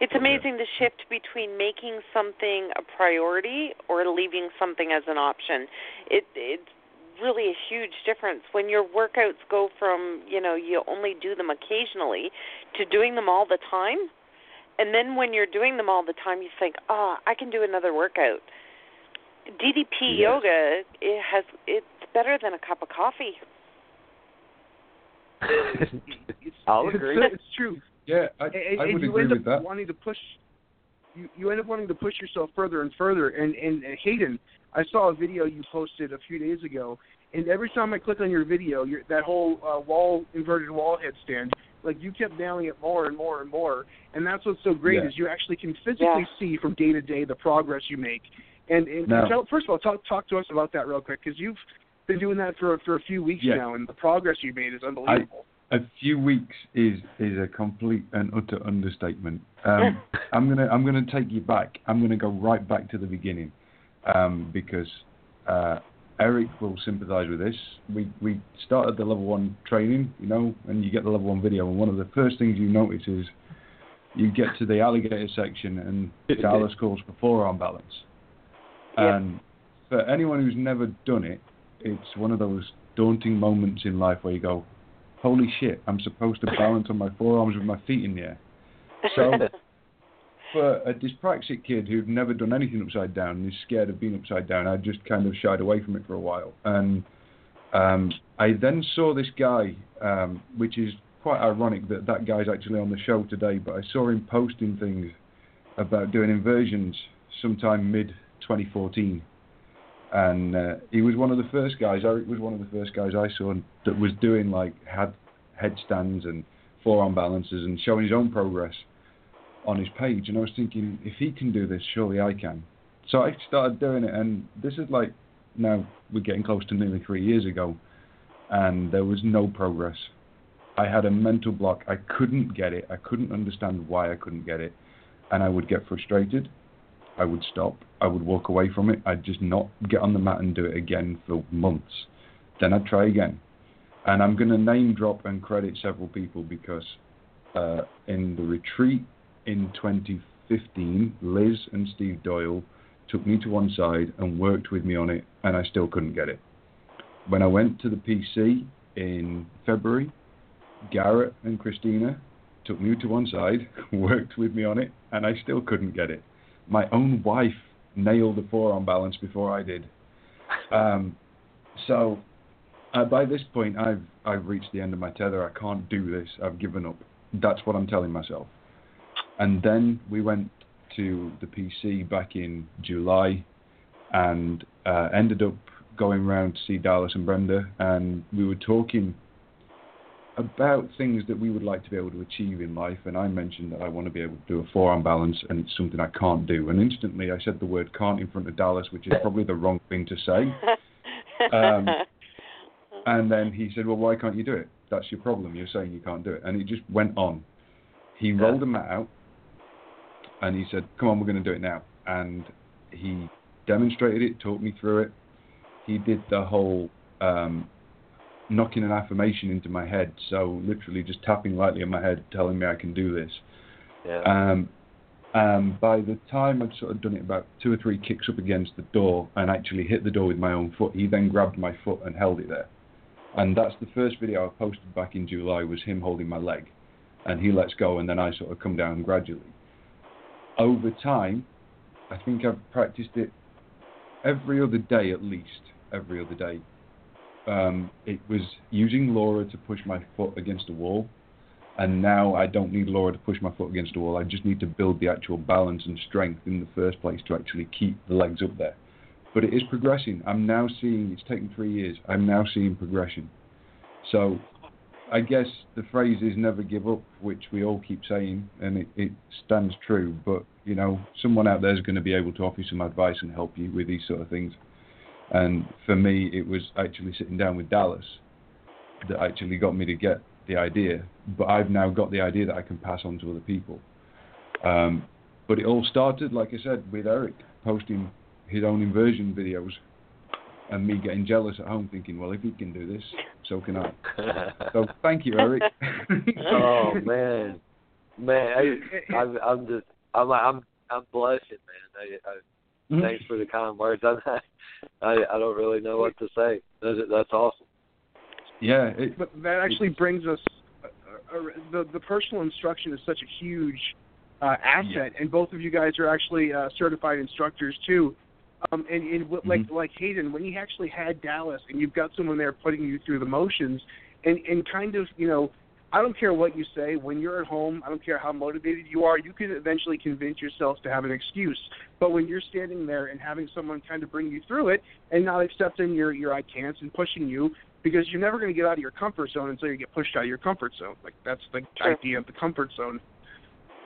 It's amazing the shift between making something a priority or leaving something as an option. It it's really a huge difference when your workouts go from, you know, you only do them occasionally to doing them all the time. And then when you're doing them all the time you think, "Oh, I can do another workout." DDP Yes. yoga it has it's better than a cup of coffee. (laughs) I'll it's, agree. It's true. Yeah, I, and, I and would you agree end with up that. wanting to push. You you end up wanting to push yourself further and further. And, and and Haydn, I saw a video you posted a few days ago, and every time I click on your video, your that whole uh, wall inverted wall headstand, like you kept nailing it more and more and more. And that's what's so great Yeah. is you actually can physically Yeah. see from day to day the progress you make. And and Now- tell, first of all, talk talk to us about that real quick because you've been doing that for for a few weeks Yeah. now, and the progress you made is unbelievable. A few weeks is is a complete and utter understatement. Um, (laughs) I'm gonna I'm gonna take you back. I'm gonna go right back to the beginning um, because uh, Eric will sympathise with this. We we started the level one training, you know, and you get the level one video, and one of the first things you notice is you get to the alligator section, and (laughs) Dallas calls for forearm balance. And for anyone who's never done it, it's one of those daunting moments in life where you go, holy shit, I'm supposed to balance on my forearms with my feet in the air. So, (laughs) for a dyspraxic kid who'd never done anything upside down and is scared of being upside down, I just kind of shied away from it for a while. And um, I then saw this guy, um, which is quite ironic that that guy's actually on the show today, but I saw him posting things about doing inversions sometime mid 2014 and uh, he was one of the first guys. Eric was one of the first guys I saw that was doing like had headstands and forearm balances and showing his own progress on his page. And I was thinking, if he can do this, surely I can. So I started doing it, and this is like now we're getting close to nearly three years ago, and there was no progress. I had a mental block. I couldn't get it. I couldn't understand why I couldn't get it, and I would get frustrated. I would stop. I would walk away from it. I'd just not get on the mat and do it again for months. Then I'd try again. And I'm going to name drop and credit several people because uh, in the retreat in 2015, Liz and Steve Doyle took me to one side and worked with me on it, and I still couldn't get it. When I went to the PC in February, Garrett and Christina took me to one side, (laughs) worked with me on it, and I still couldn't get it my own wife nailed the forearm balance before I did. Um, so uh, by this point, I've I've reached the end of my tether. I can't do this. I've given up. That's what I'm telling myself. And then we went to the PC back in July, and uh, ended up going round to see Dallas and Brenda, and we were talking about things that we would like to be able to achieve in life, and I mentioned that I want to be able to do a forearm balance, and it's something I can't do. And instantly, I said the word "can't" in front of Dallas, which is probably the wrong thing to say. (laughs) Um, And then he said, "Well, why can't you do it? That's your problem. You're saying you can't do it." And it just went on. He rolled a mat out, and he said, "Come on, we're going to do it now." And he demonstrated it, talked me through it. He did the whole um, knocking an affirmation into my head. So literally just tapping lightly on my head, telling me I can do this. Yeah. Um, um, by the time I'd sort of done it about two or three kicks up against the door and actually hit the door with my own foot, he then grabbed my foot and held it there. And that's the first video I posted back in July was him holding my leg. And he lets go and then I sort of come down gradually. Over time, I think I've practiced it every other day at least, every other day. Um, it was using Laura to push my foot against the wall, and now I don't need Laura to push my foot against the wall. I just need to build the actual balance and strength in the first place to actually keep the legs up there. But it is progressing. I'm now seeing. It's taken three years. I'm now seeing progression. So I guess the phrase is never give up, which we all keep saying, and it, it stands true. But you know, someone out there is going to be able to offer you some advice and help you with these sort of things. And for me, it was actually sitting down with Dallas that actually got me to get the idea. But I've now got the idea that I can pass on to other people. Um, but it all started, like I said, with Eric posting his own inversion videos and me getting jealous at home, thinking, well, if he can do this, so can I. (laughs) so thank you, Eric. (laughs) oh (laughs) man, man, I, I'm, I'm just, I'm, I'm, I'm blushing, man. I, I, Mm-hmm. thanks for the kind words. (laughs) I'm not, I, I don't really know what to say. That's, that's awesome. Yeah, it, But that actually brings us. Uh, uh, the the personal instruction is such a huge uh, asset, and both of you guys are actually uh, certified instructors too. Um, and, and what, like like Haydn, when you actually had Dallas, and you've got someone there putting you through the motions, and and kind of you know, I don't care what you say when you're at home. I don't care how motivated you are. You can eventually convince yourself to have an excuse. But when you're standing there and having someone kind of bring you through it, and not accepting your your I can'ts and pushing you, because you're never going to get out of your comfort zone until you get pushed out of your comfort zone. Like that's the Sure. idea of the comfort zone.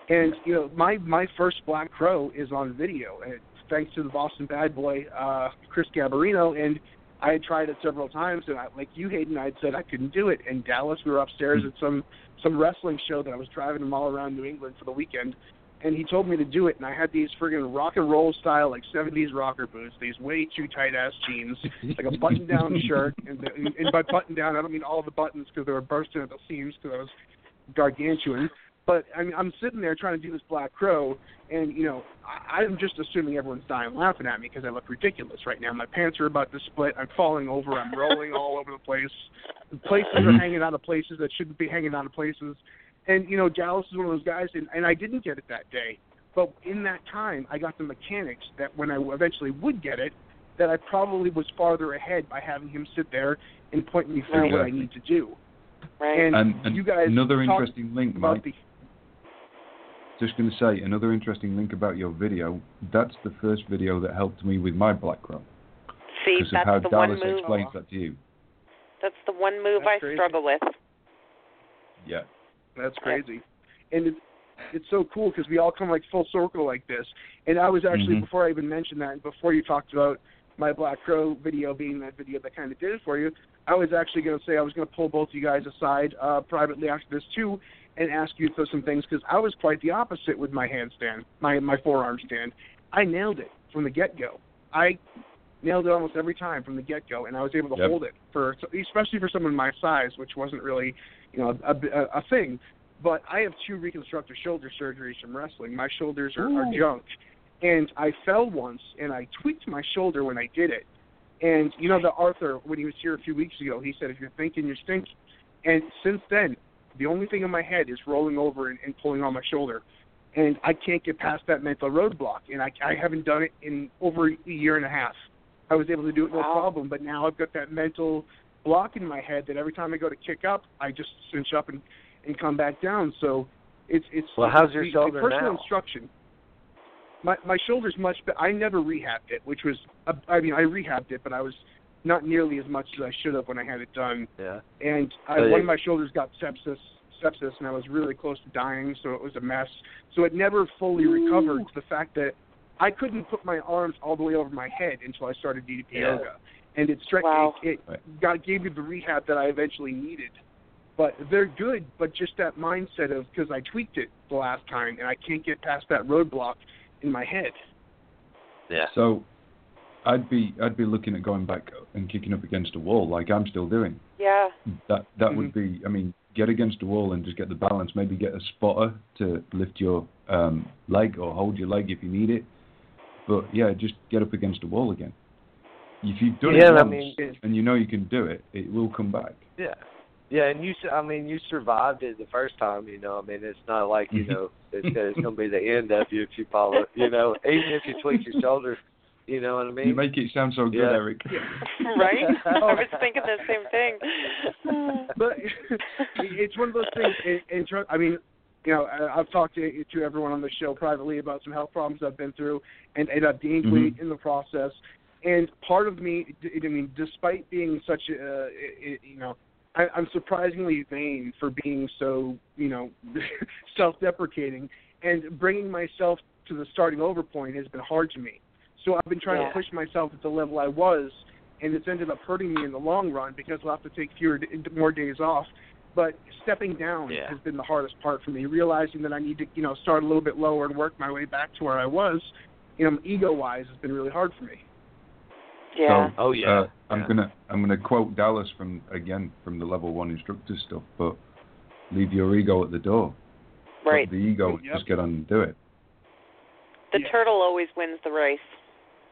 And you know, my my first Black Crow is on video, and thanks to the Boston Bad Boy, uh, Chris Gabarino, and I had tried it several times, and I, like you, Haydn, I had said I couldn't do it. In Dallas, we were upstairs at some some wrestling show that I was driving him all around New England for the weekend, and he told me to do it, and I had these friggin' rock and roll style like '70s rocker boots, these way too tight ass jeans, like a button down (laughs) shirt, and, the, and, and by button down, I don't mean all the buttons because they were bursting at the seams because I was gargantuan. But I mean, I'm sitting there trying to do this Black Crow, and you know, I, I'm just assuming everyone's dying laughing at me because I look ridiculous right now. My pants are about to split. I'm falling over. I'm rolling all over the place. The places are mm-hmm. hanging out of places that shouldn't be hanging out of places. And you know, Dallas is one of those guys, and, and I didn't get it that day. But in that time, I got the mechanics that when I eventually would get it, that I probably was farther ahead by having him sit there and point me through what I need to do. Right. And, and, and you guys another interesting link, about Mike. the Just going to say another interesting link about your video. That's the first video that helped me with my Black Crow See, because of how the one Dallas move. explains that to you. That's the one move That's I crazy. struggle with. Yeah. That's crazy. And it's it's so cool because we all come like full circle like this. And I was actually Mhm. before I even mentioned that, and before you talked about my Black Crow video being that video that kind of did it for you, I was actually going to say I was going to pull both you guys aside uh, privately after this too, and ask you for some things because I was quite the opposite with my handstand, my my forearm stand. I nailed it from the get go. I nailed it almost every time from the get go, and I was able to Yep. hold it for especially for someone my size, which wasn't really you know a, a, a thing. But I have two reconstructive shoulder surgeries from wrestling. My shoulders are, are junk, and I fell once and I tweaked my shoulder when I did it. And you know the Arthur when he was here a few weeks ago, he said if you're thinking, you're stinking. And since then, the only thing in my head is rolling over and, and pulling on my shoulder, and I can't get past that mental roadblock. And I, I haven't done it in over a year and a half. I was able to do it no Wow. problem, but now I've got that mental block in my head that every time I go to kick up, I just cinch up and and come back down. So it's it's Well, how's your the, shoulder the personal now? instruction. My my shoulder's much better. I never rehabbed it, which was I mean I rehabbed it, but I was not nearly as much as I should have when I had it done. Yeah. And I, So one of my shoulders got sepsis, sepsis, and I was really close to dying. So it was a mess. So it never fully recovered to the fact that I couldn't put my arms all the way over my head until I started DDP Yeah. yoga, and it stre- Wow. it, it got gave me the rehab that I eventually needed. But they're good, but just that mindset of because I tweaked it the last time and I can't get past that roadblock in my head. Yeah. So I'd be I'd be looking at going back and kicking up against a wall like I'm still doing. Yeah. That that Mhm. would be I mean get against a wall and just get the balance. Maybe get a spotter to lift your um, leg or hold your leg if you need it. But yeah, just get up against a wall again. If you've done Yeah, it I once mean- and you know you can do it, it will come back. Yeah. Yeah, and you, I mean, you survived it the first time. You know, I mean, it's not like you Mhm. know it's, it's (laughs) going to be the end of you if you follow. You know, even if you tweak your shoulder, You know what I mean? You make it sound so good, Yeah. Eric. (laughs) right? (laughs) I was thinking the same thing. (laughs) but it's one of those things. And, and tr- I mean, you know, I- I've talked to to everyone on the show privately about some health problems I've been through, and, and I've gained Mhm. weight in the process. And part of me, I mean, despite being such a, you know, I, I'm surprisingly vain for being so, you know, self-deprecating, and bringing myself to the starting over point has been hard to me. So I've been trying Yeah. to push myself at the level I was, and it's ended up hurting me in the long run because I'll have to take fewer, more days off. But stepping down Yeah. has been the hardest part for me. Realizing that I need to, you know, start a little bit lower and work my way back to where I was, you know, ego-wise, has been really hard for me. yeah. So, Oh, yeah. Uh, I'm Yeah. gonna I'm gonna quote Dallas from again from the level one instructor stuff, but leave your ego at the door. right. Drop the ego, Yep. just get on and do it. The Yeah. turtle always wins the race.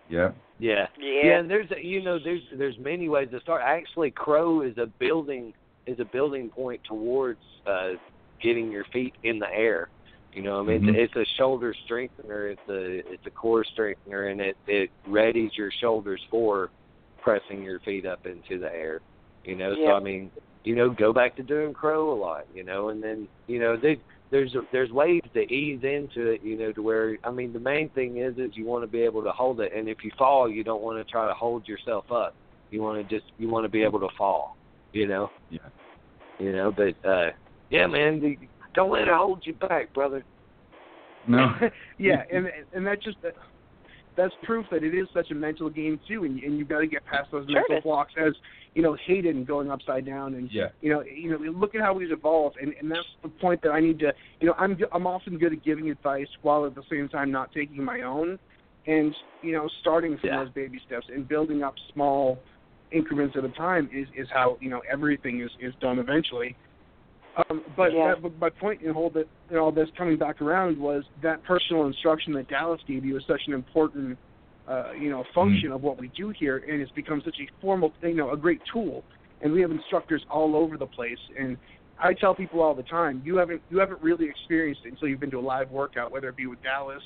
Yeah. Yeah. Yeah. Yeah, and there's you know there's there's many ways to start. Actually, crow is a building is a building point towards uh getting your feet in the air. You know, I mean, Mhm. it's, it's a shoulder strengthener, it's a it's a core strengthener, and it it readies your shoulders for pressing your feet up into the air. You know, so I mean, you know, go back to doing crow a lot. You know, and then you know they there's there's ways to ease into it, you know, to where I mean the main thing is is you want to be able to hold it, and if you fall, you don't want to try to hold yourself up. You want to just you want to be able to fall, you know. Yeah. You know, but uh yeah, man, the, don't let it hold you back, brother. No. (laughs) (laughs) yeah, and and that just that's proof that it is such a mental game too, and and you've got to get past those Sure mental it is. blocks. As you know, Haydn going upside down, and Yeah. you know, you know, look at how he's evolved, and and that's the point that I need to, you know, I'm I'm often good at giving advice while at the same time not taking my own, and you know, starting from Yeah. those baby steps and building up small increments at a time is is how you know everything is is done eventually. Um, but Yeah. that, but my point in all that in all this coming back around was that personal instruction that Dallas gave you is such an important uh, you know function of what we do here, and it's become such a formal you know a great tool. And we have instructors all over the place. And I tell people all the time, you haven't you haven't really experienced it until you've been to a live workout, whether it be with Dallas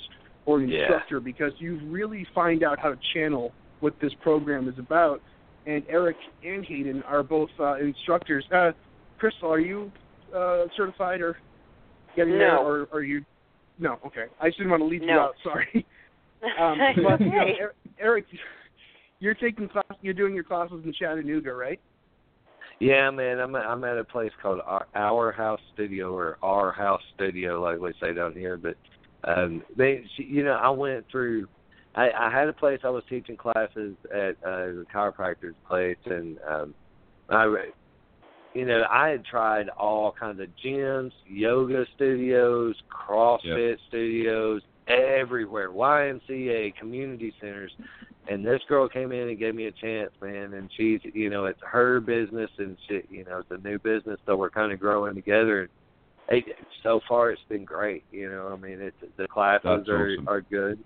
or an Yeah. instructor, because you really find out how to channel what this program is about. And Eric and Hayden are both uh, instructors. Uh, Crystal, are you uh, certified or getting there, No. or are you? No, okay. I just didn't want to leave you out. (laughs) Sorry. Um, (laughs) but you know, Er- Eric, you're taking class. You're doing your classes in Chattanooga, right? Yeah, man, I'm at, I'm at a place called Our, Our House Studio or Our House Studio, like we say down here. But um, they, she, you know, I went through. I, I had a place I was teaching classes at uh, the chiropractor's place, and um, I, re- you know, I had tried all kinds of gyms, yoga studios, CrossFit studios, everywhere, YMCA, community centers, and this girl came in and gave me a chance, man. And she's, you know, it's her business, and she, you know, it's a new business, so we're kind of growing together. And it, so far, it's been great. You know, I mean, it's the classes That's are awesome. are good,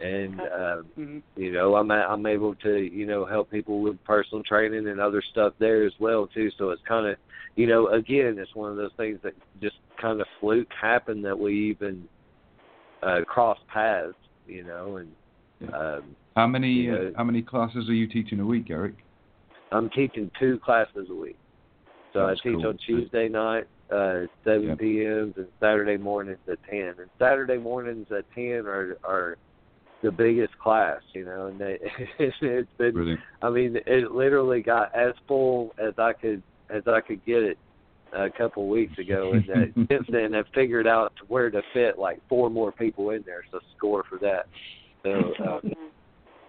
and um, Mm-hmm. you know, I'm I'm able to, you know, help people with personal training and other stuff there as well too. So it's kind of, you know, again, it's one of those things that just kind of fluke happened that we even uh crossed paths, you know, and um How many Yeah. uh, how many classes are you teaching a week, Eric? I'm teaching two classes a week. So That's I teach cool. on Tuesday night, uh, seven Yeah. p.m. and Saturday mornings at ten. And Saturday mornings at ten are are the biggest class, you know. And they, (laughs) it's been, Brilliant. I mean, it literally got as full as I could as I could get it a couple weeks ago, (laughs) and uh, since then I've figured out where to fit like four more people in there. So score for that. So. Um,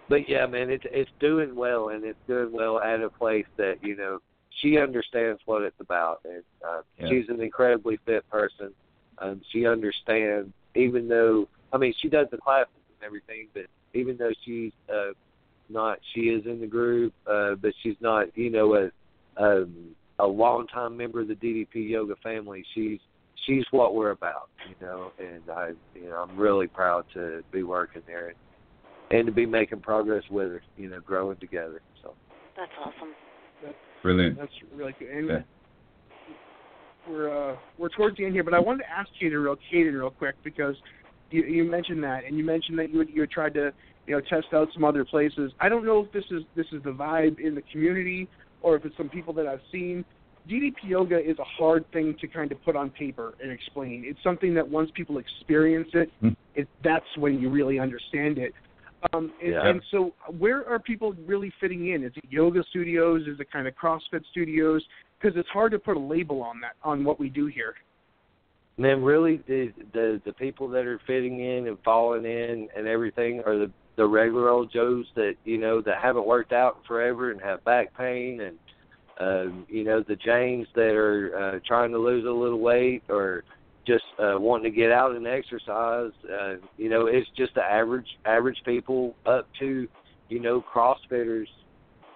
but yeah, man, it's it's doing well, and it's doing well at a place that you know she understands what it's about, and uh, Yeah. she's an incredibly fit person. Um, she understands, even though I mean she does the classes and everything, but even though she's uh, not, she is in the group, uh, but she's not, you know, a um, a longtime member of the DDP Yoga family. She's she's what we're about, you know, and I, you know, I'm really proud to be working there. And, and to be making progress with her, you know, growing together. So That's awesome. Brilliant. That's really good. And Yeah. we're uh, we're towards the end here, but I wanted to ask Kaden real Kaden real quick because you you mentioned that, and you mentioned that you had, you had tried to you know, test out some other places. I don't know if this is this is the vibe in the community or if it's some people that I've seen. DDP yoga is a hard thing to kind of put on paper and explain. It's something that once people experience it, Hmm. it that's when you really understand it. Um, and, Yeah. and so, where are people really fitting in? Is it yoga studios? Is it kind of CrossFit studios? Because it's hard to put a label on that on what we do here. Man, really, the the the people that are fitting in and falling in and everything are the the regular old Joes that you know that haven't worked out forever and have back pain and um, you know the Janes that are uh, trying to lose a little weight or just uh, wanting to get out and exercise. Uh, you know, it's just the average average people up to you know CrossFitters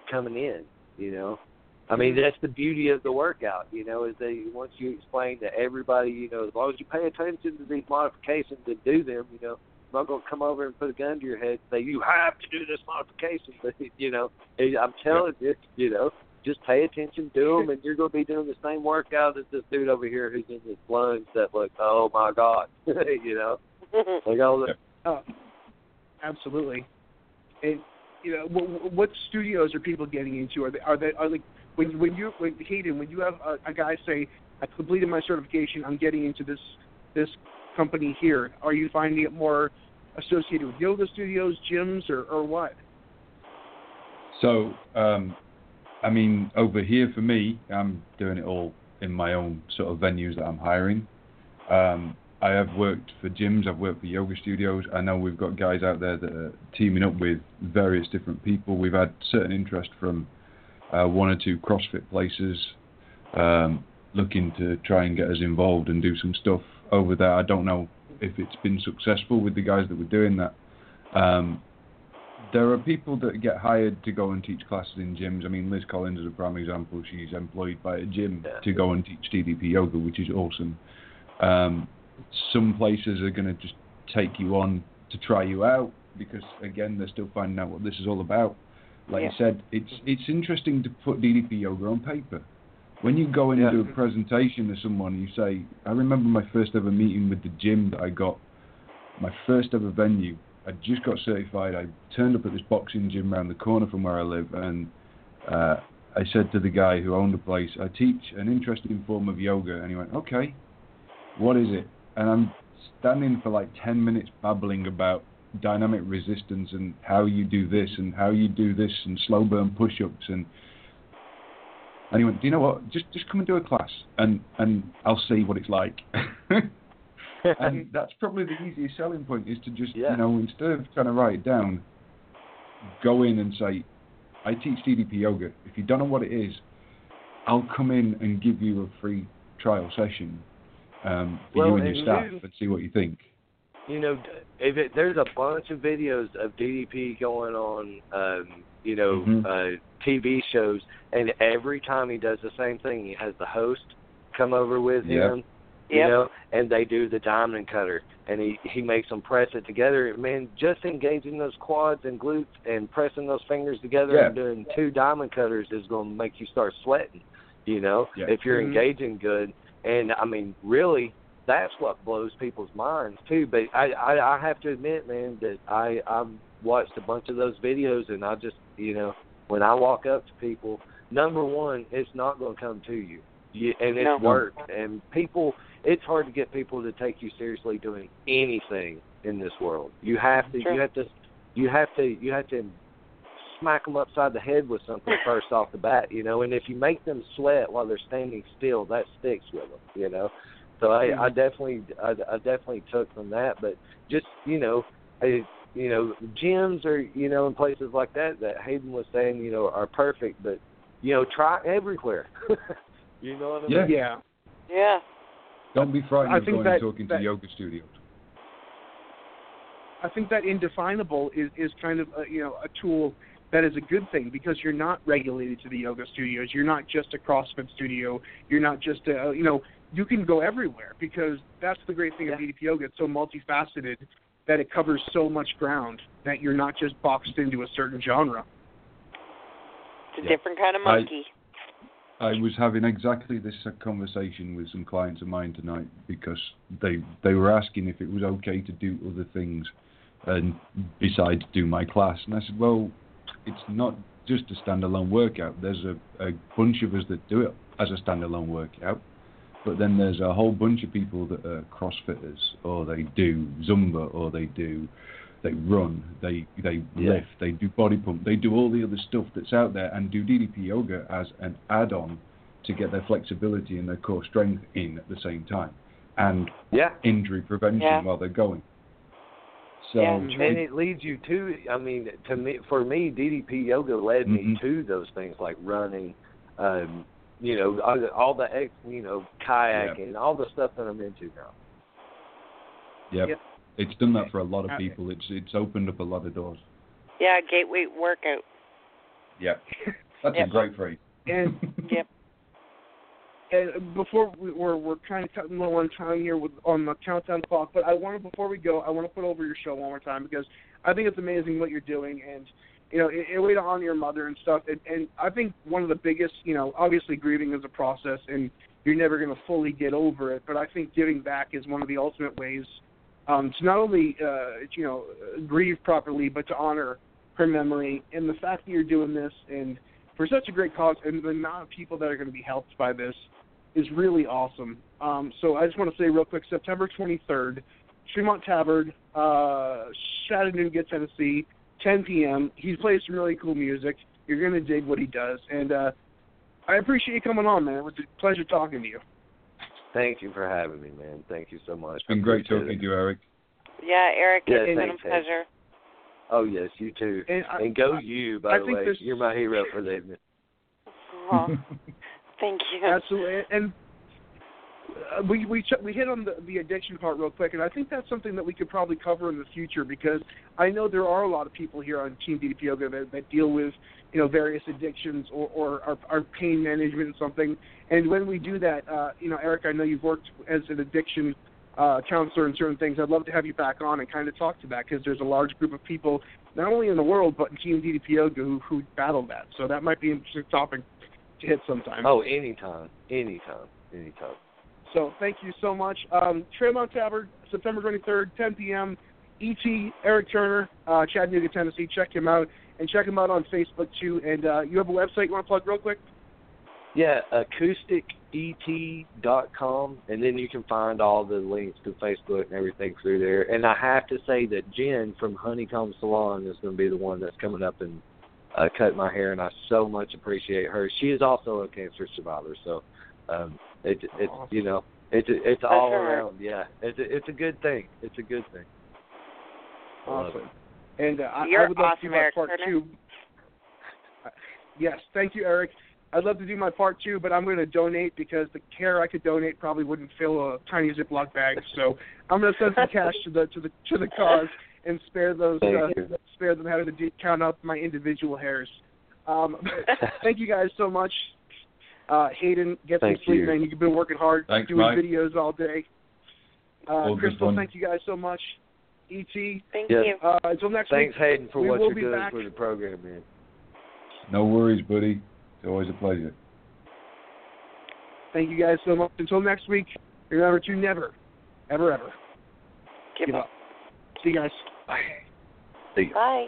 coming in. You know. I mean, that's the beauty of the workout, you know, is they once you explain to everybody, you know, as long as you pay attention to these modifications and do them, you know, not going to come over and put a gun to your head and say you have to do this modification, (laughs) but you know, I'm telling you, you know, just pay attention, to them, and you're going to be doing the same workout as this dude over here who's in this lunge that like, oh my god, (laughs) you know, (laughs) like all the Oh, absolutely. And you know, what, what studios are people getting into? Are they are they are like when when you when Haydn when you have a, a guy say I completed my certification, I'm getting into this this company here. Are you finding it more associated with yoga studios, gyms, or or what? So, um, I mean, over here for me, I'm doing it all in my own sort of venues that I'm hiring. Um, I have worked for gyms, I've worked for yoga studios. I know we've got guys out there that are teaming up with various different people. We've had certain interest from uh, one or two CrossFit places um, looking to try and get us involved and do some stuff over there. I don't know if it's been successful with the guys that were doing that. Um, there are people that get hired to go and teach classes in gyms. I mean, Liz Collins is a prime example. She's employed by a gym Yeah. to go and teach DDP yoga, which is awesome. Um, some places are going to just take you on to try you out because, again, they're still finding out what this is all about. Like you said, it's it's interesting to put DDP yoga on paper. When you go in and do a presentation to someone, you say, I remember my first ever meeting with the gym that I got, my first ever venue. I just got certified. I turned up at this boxing gym around the corner from where I live, and uh, I said to the guy who owned the place, I teach an interesting form of yoga. And he went, Okay, what is it? And I'm standing for like 10 minutes babbling about dynamic resistance and how you do this and how you do this and slow burn push ups and and he went, Do you know what? Just just come and do a class and, and I'll see what it's like (laughs) and that's probably the easiest selling point is to just Yeah. you know instead of trying to write it down, go in and say, I teach DDP yoga. If you don't know what it is, I'll come in and give you a free trial session um, for Well, you and your staff you- and see what you think. you know, if it, there's a bunch of videos of DDP going on, um, you know, Mhm. uh, TV shows, and every time he does the same thing, he has the host come over with Yep. him, you Yep. know, and they do the diamond cutter, and he he makes them press it together. Man, just engaging those quads and glutes and pressing those fingers together Yeah. and doing two diamond cutters is going to make you start sweating, you know, Yeah. if you're Mhm. engaging good. And I mean, really, that's what blows people's minds too. But I, I, I have to admit, man, that I I've watched a bunch of those videos, and I just, you know, when I walk up to people, number one, it's not going to come to you, you and it's No. work. And people, it's hard to get people to take you seriously doing anything in this world. You have to, True. you have to, you have to, you have to smack them upside the head with something (laughs) first off the bat, you know. And if you make them sweat while they're standing still, that sticks with them, you know. So I, I mm-hmm. definitely, I, I definitely took from that. But just you know, I, you know, gyms or you know, in places like that that Haydn was saying, you know, are perfect. But you know, try everywhere. (laughs) you know what I mean? Yeah. Yeah. Yeah. Don't be frightened I of think going that- and talking that- to yoga studios. I think that indefinable is is kind of a, you know a tool that is a good thing because you're not regulated to the yoga studios. You're not just a CrossFit studio. You're not just a you know you can go everywhere because that's the great thing of DDP yoga. It's so multifaceted that it covers so much ground that you're not just boxed into a certain genre. It's a Yeah. different kind of monkey. I was having exactly this conversation with some clients of mine tonight because they they were asking if it was okay to do other things and besides do my class. And I said, well, it's not just a standalone workout. There's a, a bunch of us that do it as a standalone workout, but then there's a whole bunch of people that are CrossFitters, or they do Zumba, or they do they run, they they Yeah. lift, they do body pump, they do all the other stuff that's out there, and do DDP yoga as an add-on to get their flexibility and their core strength in at the same time, and Yeah. injury prevention Yeah. while they're going. So Yeah, and it leads you to i mean to me for me ddp yoga led me Mhm. to those things like running um you know all the, all the ex you know kayaking all the stuff that i'm into now yeah, Yep. it's done that for a lot of people. It's it's opened up a lot of doors. Yeah, gateway workout. Yeah, (laughs) that's Yep. a great phrase. And (laughs) Yep. and before we, we're we're kind of cutting low on time here with on the countdown clock, but I want to before we go, I want to put over your show one more time because I think it's amazing what you're doing, and you know, in a way to honor your mother and stuff. And, and I think one of the biggest, you know, obviously grieving is a process, and you're never going to fully get over it. But I think giving back is one of the ultimate ways um, to not only uh, you know grieve properly, but to honor her memory and the fact that you're doing this and for such a great cause and the amount of people that are going to be helped by this is really awesome. Um, so I just want to say real quick, September 23rd, Tremont Tavern, uh, Chattanooga, Tennessee, 10 p.m. He plays some really cool music. You're going to dig what he does, and uh, I appreciate you coming on, man. It was a pleasure talking to you. thank you for having me man thank you so much It's been great Appreciate talking it. to you, Eric. Yeah, Eric, Yeah, it's been a thanks, Ed. pleasure. oh yes you too And, I, and go I- you by I the way you're my hero for the evening (laughs) Well, (laughs) thank you. Absolutely, and we we ch- we hit on the the addiction part real quick, and I think that's something that we could probably cover in the future because I know there are a lot of people here on Team DDP Yoga that, that deal with you know various addictions or or our, our pain management and something. And when we do that, uh, you know, Eric, I know you've worked as an addiction uh, counselor and certain things. I'd love to have you back on and kind of talk to that because there's a large group of people not only in the world but in Team DDP Yoga who who battle that. So that might be an interesting topic to hit sometime. oh anytime anytime anytime So thank you so much. Um, Tremont Tavern, September 23rd, 10 p.m. E.T. Eric Turner, uh, Chattanooga, Tennessee. Check him out and check him out on Facebook too. And uh, you have a website you want to plug real quick? Yeah, acousticet.com, and then you can find all the links to Facebook and everything through there. And I have to say that Jen from Honeycomb Salon is going to be the one that's coming up and uh, cut my hair, and I so much appreciate her. She is also a cancer survivor, so um, it, it's you know it's it's all sure. around. Yeah, it's a, it's a good thing. It's a good thing. I love it. Awesome. And uh, I, I You're would love to do my Eric part Turner. two. Uh, Yes, thank you, Eric. I'd love to do my part two, but I'm going to donate because the care I could donate probably wouldn't fill a tiny Ziploc bag. So I'm going to send some cash to the to the to the cause and spare those uh, spare them having to de- count up my individual hairs. Um, (laughs) thank you guys so much. Uh, Haydn, get Thank some sleep, you. man. You've been working hard, Thanks, doing Mike. videos all day. Uh, All good Crystal, thank you guys so much. Et, Thank Yes. you. uh, until next Thanks, week. Haydn, for we what you're doing back. for the program, man. No worries, buddy. It's always a pleasure. Thank you guys so much. Until next week, remember to never, ever, ever Give give up. up. See you guys. Bye. Bye.